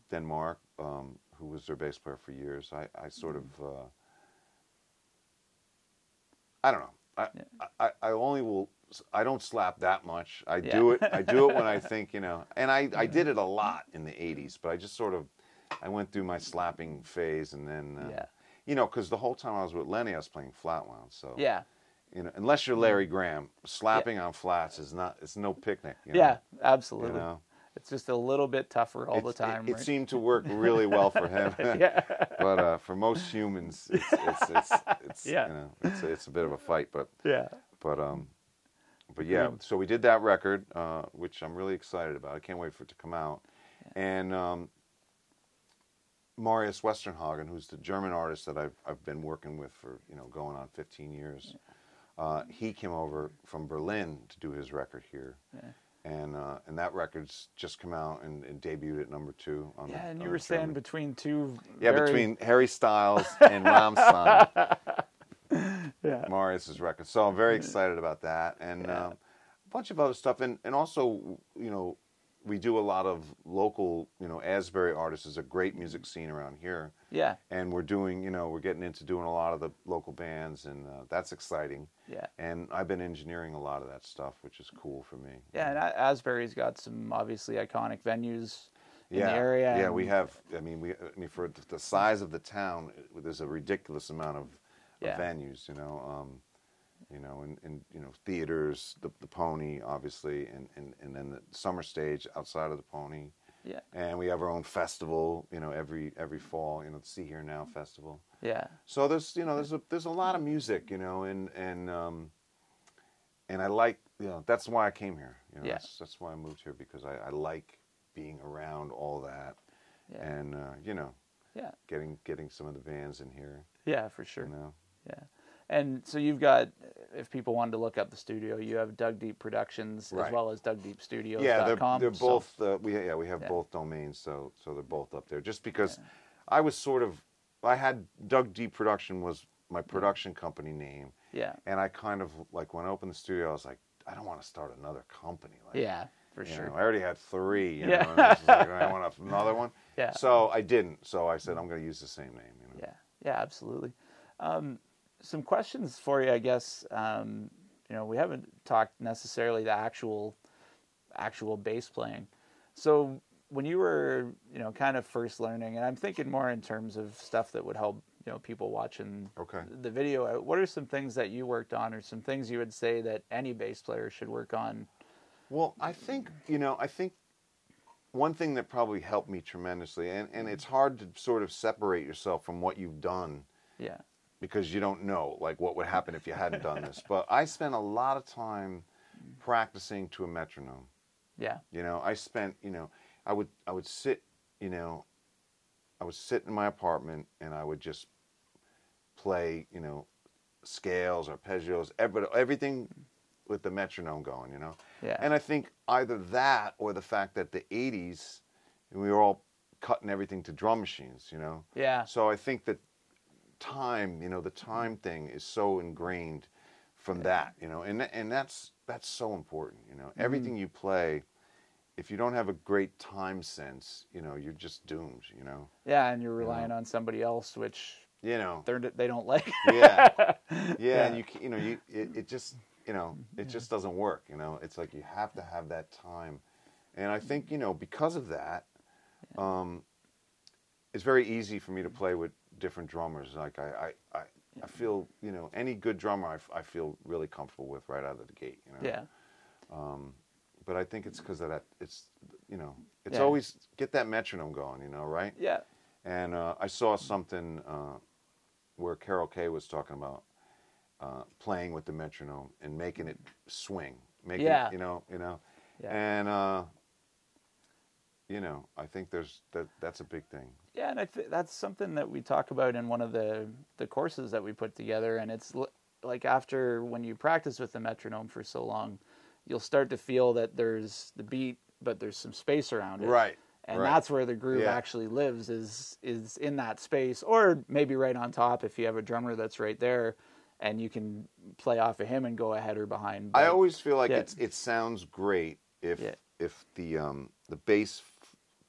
than Mark, um, who was their bass player for years. I, I sort of, uh, I don't know. I, Yeah. I, I only will. I don't slap that much. I Yeah. do it. I do it when I think you know. And I, I did it a lot in the '80s, but I just sort of, I went through my slapping phase, and then, uh, Yeah. You know, because the whole time I was with Lenny, I was playing flatwound. So yeah. you know, unless you're Larry Graham, slapping on flats is not. It's no picnic. You know? Yeah, absolutely. You know. It's just a little bit tougher all the time. It, it seemed to work really well for him. yeah. but uh, for most humans, it's it's it's, it's Yeah. you know it's it's a bit of a fight. But yeah. but um, but yeah. So we did that record, uh, which I'm really excited about. I can't wait for it to come out. And um, Marius Westernhagen, who's the German artist that I've I've been working with for you know going on 15 years, uh, he came over from Berlin to do his record here. Yeah. And uh, and that record's just come out and, and debuted at number two on the Yeah, and you the were saying between two. yeah, very- between Harry Styles and Rammstein, Yeah. Marius's record. So I'm very excited about that, and Yeah. um, a bunch of other stuff, and and also you know we do a lot of local, you know, Asbury artists is a great music scene around here, Yeah. and we're doing, you know, we're getting into doing a lot of the local bands, and uh, that's exciting. Yeah. And I've been engineering a lot of that stuff, which is cool for me. Yeah, and Asbury's got some obviously iconic venues in yeah, the area. Yeah, we have. I mean, we. I mean, for the size of the town, there's a ridiculous amount of, of Yeah. venues. You know, um, you know, and, and you know, theaters, the, the Pony, obviously, and, and and then the summer stage outside of the Pony, Yeah. and we have our own festival. You know, every every fall. You know, the Sea.Hear.Now festival. Yeah. So there's you know there's a there's a lot of music. You know, and and um, and I like you know that's why I came here. You know, Yeah. that's that's why I moved here because I, I like being around all that Yeah. and uh, you know Yeah. getting getting some of the bands in here Yeah, for sure. you know Yeah. And so you've got, if people wanted to look up the studio, you have Dug Deep Productions as well as DugDeepStudios.com. yeah they're, they're so- both uh, we yeah we have Yeah. both domains so so they're both up there just because I was sort of I had Dug Deep Production was my production company name yeah. and I kind of like when I opened the studio I was like I don't want to start another company like Yeah, for you sure. know, I already had three you Yeah. know, I was like, I want another one Yeah. so I didn't so I said I'm going to use the same name you know Yeah, yeah, absolutely. Um, some questions for you, I guess. Um, you know, we haven't talked necessarily the actual actual bass playing. So when you were, you know, kind of first learning, and I'm thinking more in terms of stuff that would help, you know, people watching Okay. the video. uh, What are some things that you worked on, or some things you would say that any bass player should work on? Well, I think you know. I think one thing that probably helped me tremendously, and, and it's hard to sort of separate yourself from what you've done Yeah, because you don't know like what would happen if you hadn't done this. But I spent a lot of time practicing to a metronome. yeah, You know, I spent you know, I would I would sit, you know, I would sit in my apartment and I would just play, you know, scales, arpeggios, ev- but everything with the metronome going, you know. Yeah. And I think either that or the fact that the '80s we were all cutting everything to drum machines, you know. Yeah. So I think that time, you know, the time thing is so ingrained from that, you know, and and that's that's so important, you know. Everything you play, if you don't have a great time sense, you know, you're just doomed, you know. Yeah, and you're relying on somebody else, which You know. they're they don't like. yeah, yeah, and you you know you it, it just you know it just doesn't work. You know, it's like you have to have that time, and I think you know because of that, um, it's very easy for me to play with different drummers. Like I I, I, I feel you know any good drummer I, f- I feel really comfortable with right out of the gate. You know? yeah. But I think it's because of that. It's you know it's Yeah. always get that metronome going. You know, right? Yeah. And uh, I saw something uh, where Carol Kaye was talking about uh, playing with the metronome and making it swing, making Yeah. it, you know, you know, Yeah. and uh, you know, I think there's that that's a big thing. Yeah, and I th- that's something that we talk about in one of the the courses that we put together. And it's l- like after when you practice with the metronome for so long, you'll start to feel that there's the beat, but there's some space around it. Right, And right. that's where the groove Yeah. actually lives is is in that space, or maybe right on top if you have a drummer that's right there, and you can play off of him and go ahead or behind. I always feel like yeah. it's it sounds great if Yeah. if the um, the bass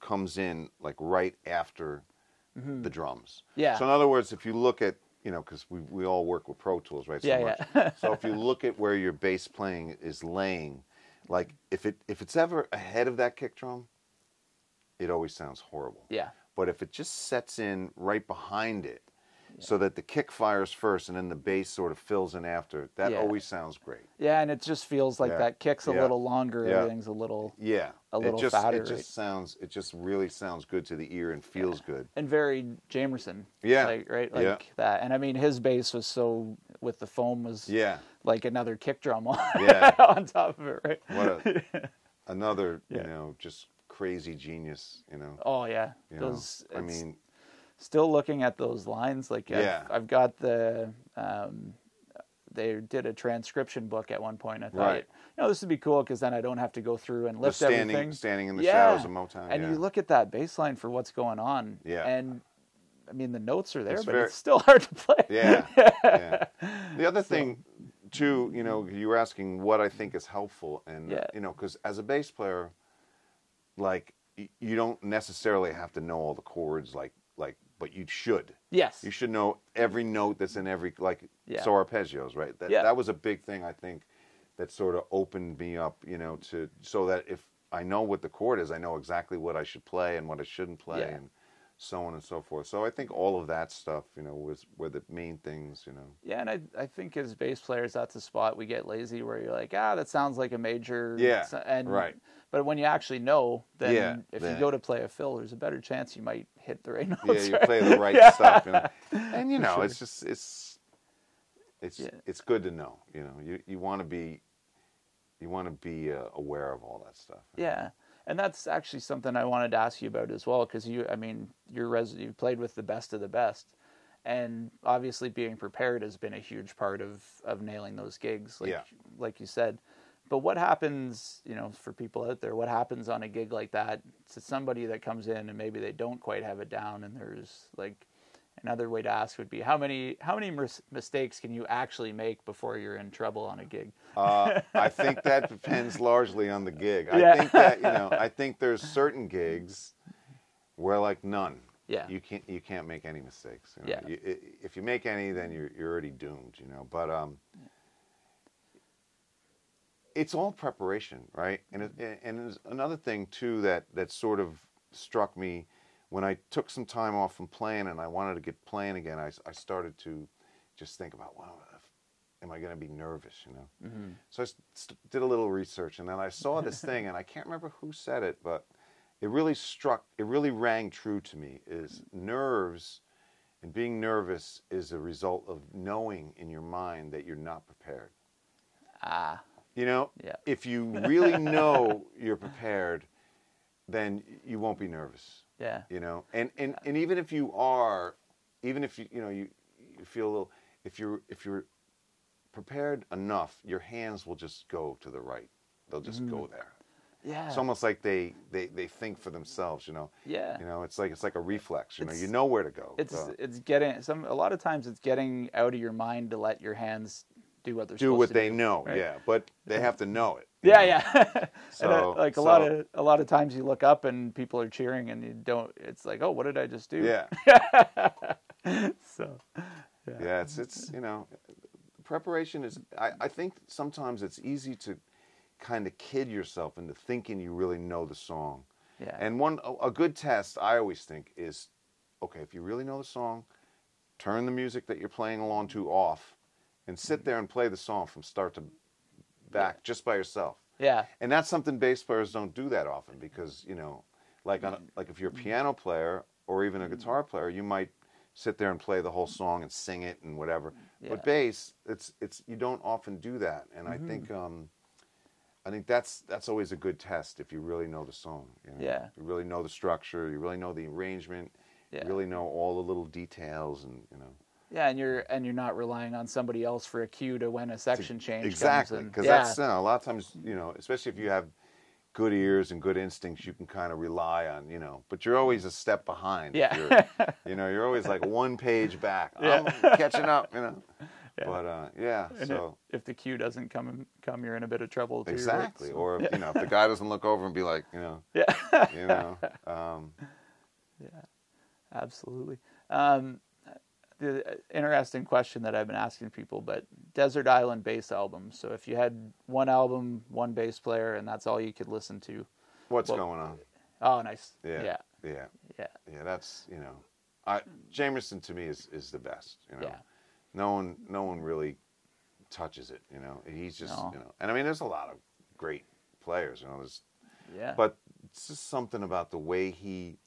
comes in like right after the drums. Mm-hmm. Yeah. So in other words, if you look at you know because we we all work with Pro Tools, right? So Yeah, much. yeah. so if you look at where your bass playing is laying, like if it if it's ever ahead of that kick drum, it always sounds horrible. yeah, But if it just sets in right behind it, so that the kick fires first and then the bass sort of fills in after, that Yeah. always sounds great. yeah, and it just feels like Yeah. that kick's a little longer. Everything's a little Yeah, a little it just, fatter, It just sounds. It just really sounds good to the ear and feels good. and very Jamerson. Yeah. like, right, like Yeah. that. And I mean, his bass was so with the foam was Yeah, like another kick drum on, Yeah. on top of it, right? what a another you know just crazy genius. You know, Oh yeah, you know? those. I mean, still looking at those lines. Like Yeah. I've, I've got the. Um, they did a transcription book at one point. I thought, Right. you know, this would be cool because then I don't have to go through and lift standing everything. standing in the Yeah. shadows of Motown. and yeah. you look at that baseline for what's going on. Yeah. And I mean, the notes are there, It's but very- it's still hard to play. Yeah, yeah. The other thing, too, you know, you were asking what I think is helpful, and Yeah. you know, because as a bass player, like you don't necessarily have to know all the chords, like like, but you should. Yes. You should know every note that's in every like Yeah. so arpeggios, right? That Yeah. that was a big thing I think that sort of opened me up, you know, to so that if I know what the chord is, I know exactly what I should play and what I shouldn't play Yeah. and so on and so forth. So I think all of that stuff, you know, was were the main things, you know. Yeah, and I I think as bass players, that's a spot we get lazy where you're like, ah, that sounds like a major. Yeah, and right. But when you actually know, then Yeah, if then- you go to play a fill, there's a better chance you might hit the right notes. Yeah, you right? play the right stuff, you know? and you know, Sure. it's just it's it's Yeah. it's good to know. You know, you you want to be you want to be uh, aware of all that stuff. Yeah, and that's actually something I wanted to ask you about as well, because you, I mean, your res, you played with the best of the best, and obviously being prepared has been a huge part of of nailing those gigs, like Yeah. like you said. But what happens, you know, for people out there, what happens on a gig like that to somebody that comes in and maybe they don't quite have it down, and there's like another way to ask would be how many how many mis- mistakes can you actually make before you're in trouble on a gig? Uh, I think that depends largely on the gig. Yeah. I think that you know, I think there's certain gigs where like none. Yeah. You can't you can't make any mistakes. You know? Yeah. You, if you make any, then you're you're already doomed. You know. But um, it's all preparation, right? And it, and another thing too that that sort of struck me when I took some time off from playing and I wanted to get playing again. I I started to just think about wow. Am I going to be nervous? You know, so I did a little research, and then I saw this thing, and I can't remember who said it, but it really struck, it really rang true to me. Is nerves and being nervous is a result of knowing in your mind that you're not prepared. Ah, You know, Yeah. if you really know you're prepared, then you won't be nervous. yeah, You know, and and, and even if you are, even if you you know you you feel a little, if you're if you're prepared enough, your hands will just go to the right. They'll just Mm-hmm. go there. Yeah. It's almost like they, they, they think for themselves, you know. Yeah. You know, it's like it's like a reflex. You know, you know where to go. It's So it's getting some a lot of times it's getting out of your mind to let your hands do what they're do what they do, know, right? yeah. But they have to know it. Yeah, know. yeah. and, uh, So- like a lot of a lot of times you look up and people are cheering and you don't. It's like, oh, what did I just do? Yeah. So yeah it's it's you know preparation is I, I think sometimes it's easy to kind of kid yourself into thinking you really know the song yeah. and one a, a good test i always think is okay if you really know the song turn the music that you're playing along to off and sit there and play the song from start to back just by yourself yeah. and that's something bass players don't do that often because you know like on a, Mm-hmm. like if you're a piano player or even a guitar player you might sit there and play the whole song and sing it and whatever Yeah. but bass it's it's you don't often do that and Mm-hmm. i think um i think that's that's always a good test if you really know the song you know? Yeah. you really know the structure you really know the arrangement Yeah. you really know all the little details and you know Yeah, and you're and you're not relying on somebody else for a cue to when a section change exactly because yeah. that's you know, a lot of times you know especially if you have good ears and good instincts you can kind of rely on you know but you're always a step behind if Yeah. you're- you know you're always like one page back i'm catching up you know but uh yeah And so if the cue doesn't come come, you're in a bit of trouble too. right? exactly So- or if, you know if the guy doesn't look over and be like you know yeah, you know um absolutely. Um, the uh, interesting question that I've been asking people, but Desert Island bass album. So if you had one album, one bass player, and that's all you could listen to. what's Well- going on Oh, nice. yeah yeah, yeah yeah. yeah that's you know i jamerson to me is is the best you know Yeah. no one no one really touches it you know he's just No. you know and i mean there's a lot of great players you know there's Yeah. but it's just something about the way he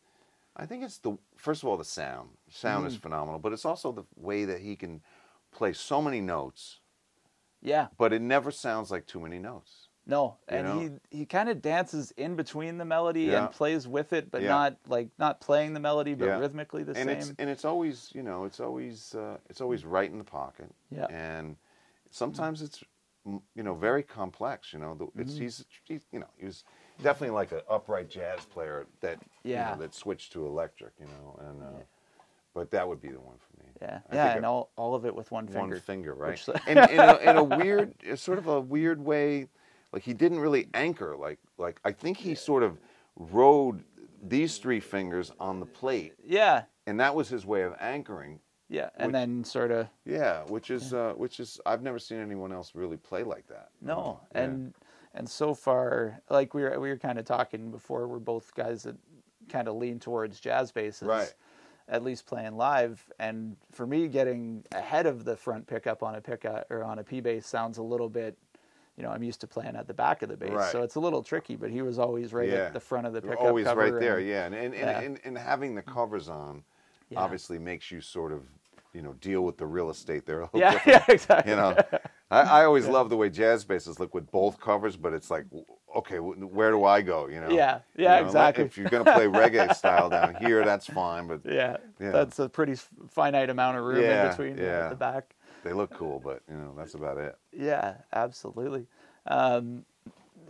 i think it's the first of all the sound sound Mm. is phenomenal but it's also the way that he can play so many notes yeah. but it never sounds like too many notes No, You and know? he he kind of dances in between the melody Yeah. and plays with it, but Yeah. not like not playing the melody, but Yeah. rhythmically the and same. it's and it's always you know it's always uh, it's always right in the pocket Yeah. and sometimes it's mm, you know very complex you know the, it's Mm-hmm. he's, he's you know he was definitely like an upright jazz player that you know, that switched to electric you know and uh, but that would be the one for me. Yeah, I yeah, and all, all of it with one finger. one finger right. Which- and in a, in a weird sort of a weird way like he didn't really anchor like like i think he sort of rode these three fingers on the plate. Yeah, and that was his way of anchoring. Yeah, and Which- then sort of yeah which is uh which is i've never seen anyone else really play like that. No, Yeah. and and so far, like we were we were kind of talking before, we're both guys that kind of lean towards jazz basses, Right. At least playing live, and for me, getting ahead of the front pickup on a pickup or on a P bass sounds a little bit. You know, I'm used to playing at the back of the bass, Right. so it's a little tricky. But he was always right Yeah. at the front of the pickup. always right there and- yeah and and, and, Yeah. and and having the covers on Yeah. obviously makes you sort of you know deal with the real estate there a little Yeah, different. yeah, exactly. you know I, I always love the way jazz basses look with both covers but it's like okay where do i go you know Yeah, You yeah, know, like, exactly. if you're going to play reggae style down here that's fine but Yeah, Yeah. that's a pretty finite amount of room Yeah, in between yeah. the back. they look cool but you know that's about it Yeah, absolutely. Um,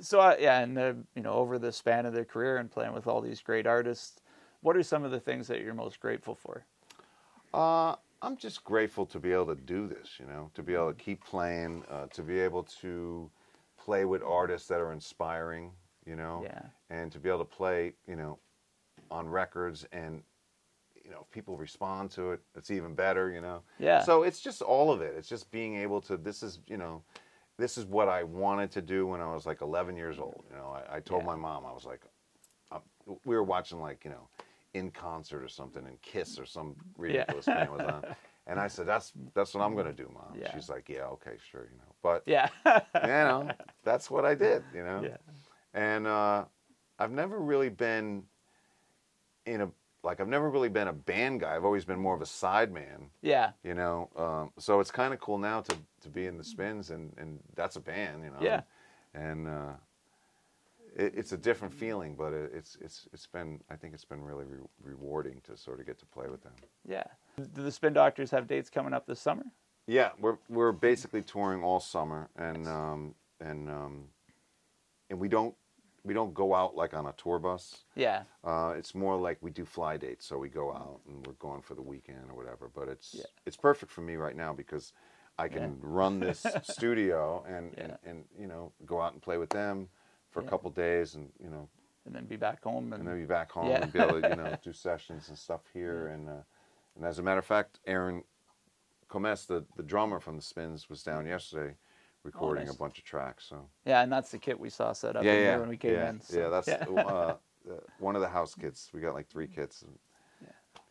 so uh, yeah, and uh, you know, over the span of their career and playing with all these great artists, what are some of the things that you're most grateful for? Uh, I'm just grateful to be able to do this, you know, to be able to keep playing, uh, to be able to play with artists that are inspiring, you know, Yeah. and to be able to play, you know, on records and, you know, if people respond to it, it's even better, you know. Yeah. So it's just all of it. It's just being able to, this is, you know, this is what I wanted to do when I was like 11 years old. You know, I, I told Yeah. my mom, I was like, uh, we were watching like, you know, in concert or something and Kiss or some ridiculous band was on. And I said, that's, that's what I'm going to do, mom. Yeah. She's like, yeah, okay, sure. You know, but Yeah, you know, that's what I did, you know? yeah, And uh, I've never really been in a, like, I've never really been a band guy. I've always been more of a side man, yeah, you know? Um, so it's kind of cool now to, to be in the spins and, and that's a band, you know? Yeah. And uh, it, it's a different feeling, but it, it's, it's, it's been, I think it's been really re- rewarding to sort of get to play with them. yeah. Do the Spin Doctors have dates coming up this summer? Yeah, we're we're basically touring all summer, and um, and um, and we don't we don't go out like on a tour bus. Yeah. Uh, it's more like we do fly dates, so we go out and we're going for the weekend or whatever. But it's Yeah. it's perfect for me right now because I can Yeah. run this studio and, Yeah. and and you know go out and play with them for Yeah. a couple days, and you know And then be back home and, and then be back home Yeah. and be able to you know do sessions and stuff here. And uh, and as a matter of fact, Aaron Comess, the the drummer from the Spins, was down yesterday recording Oh, nice. a bunch of tracks. So yeah, and that's the kit we saw set up yeah, yeah, here when we came yeah, in. so- yeah. That's Uh, uh, one of the house kits. We got like three kits. And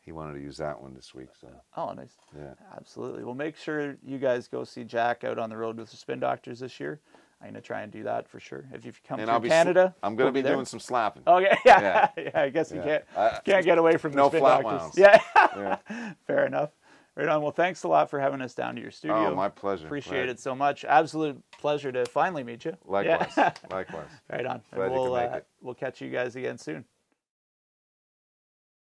He wanted to use that one this week. So oh, nice. yeah. Absolutely. Well, make sure you guys go see Jack out on the road with the Spin Doctors this year. I'm gonna try and do that for sure. If you come And I'll. Canada, I'm going we'll to be, doing some slapping. Okay, yeah, yeah. I guess you Yeah. can't I- can't get away from no flat wounds. Yeah, Yeah. fair enough. Right on. Well, thanks a lot for having us down to your studio. Oh, my pleasure. Appreciate Right. it so much. Absolute pleasure to finally meet you. Likewise. Yeah. Likewise. right on. Glad and we'll uh, we'll catch you guys again soon.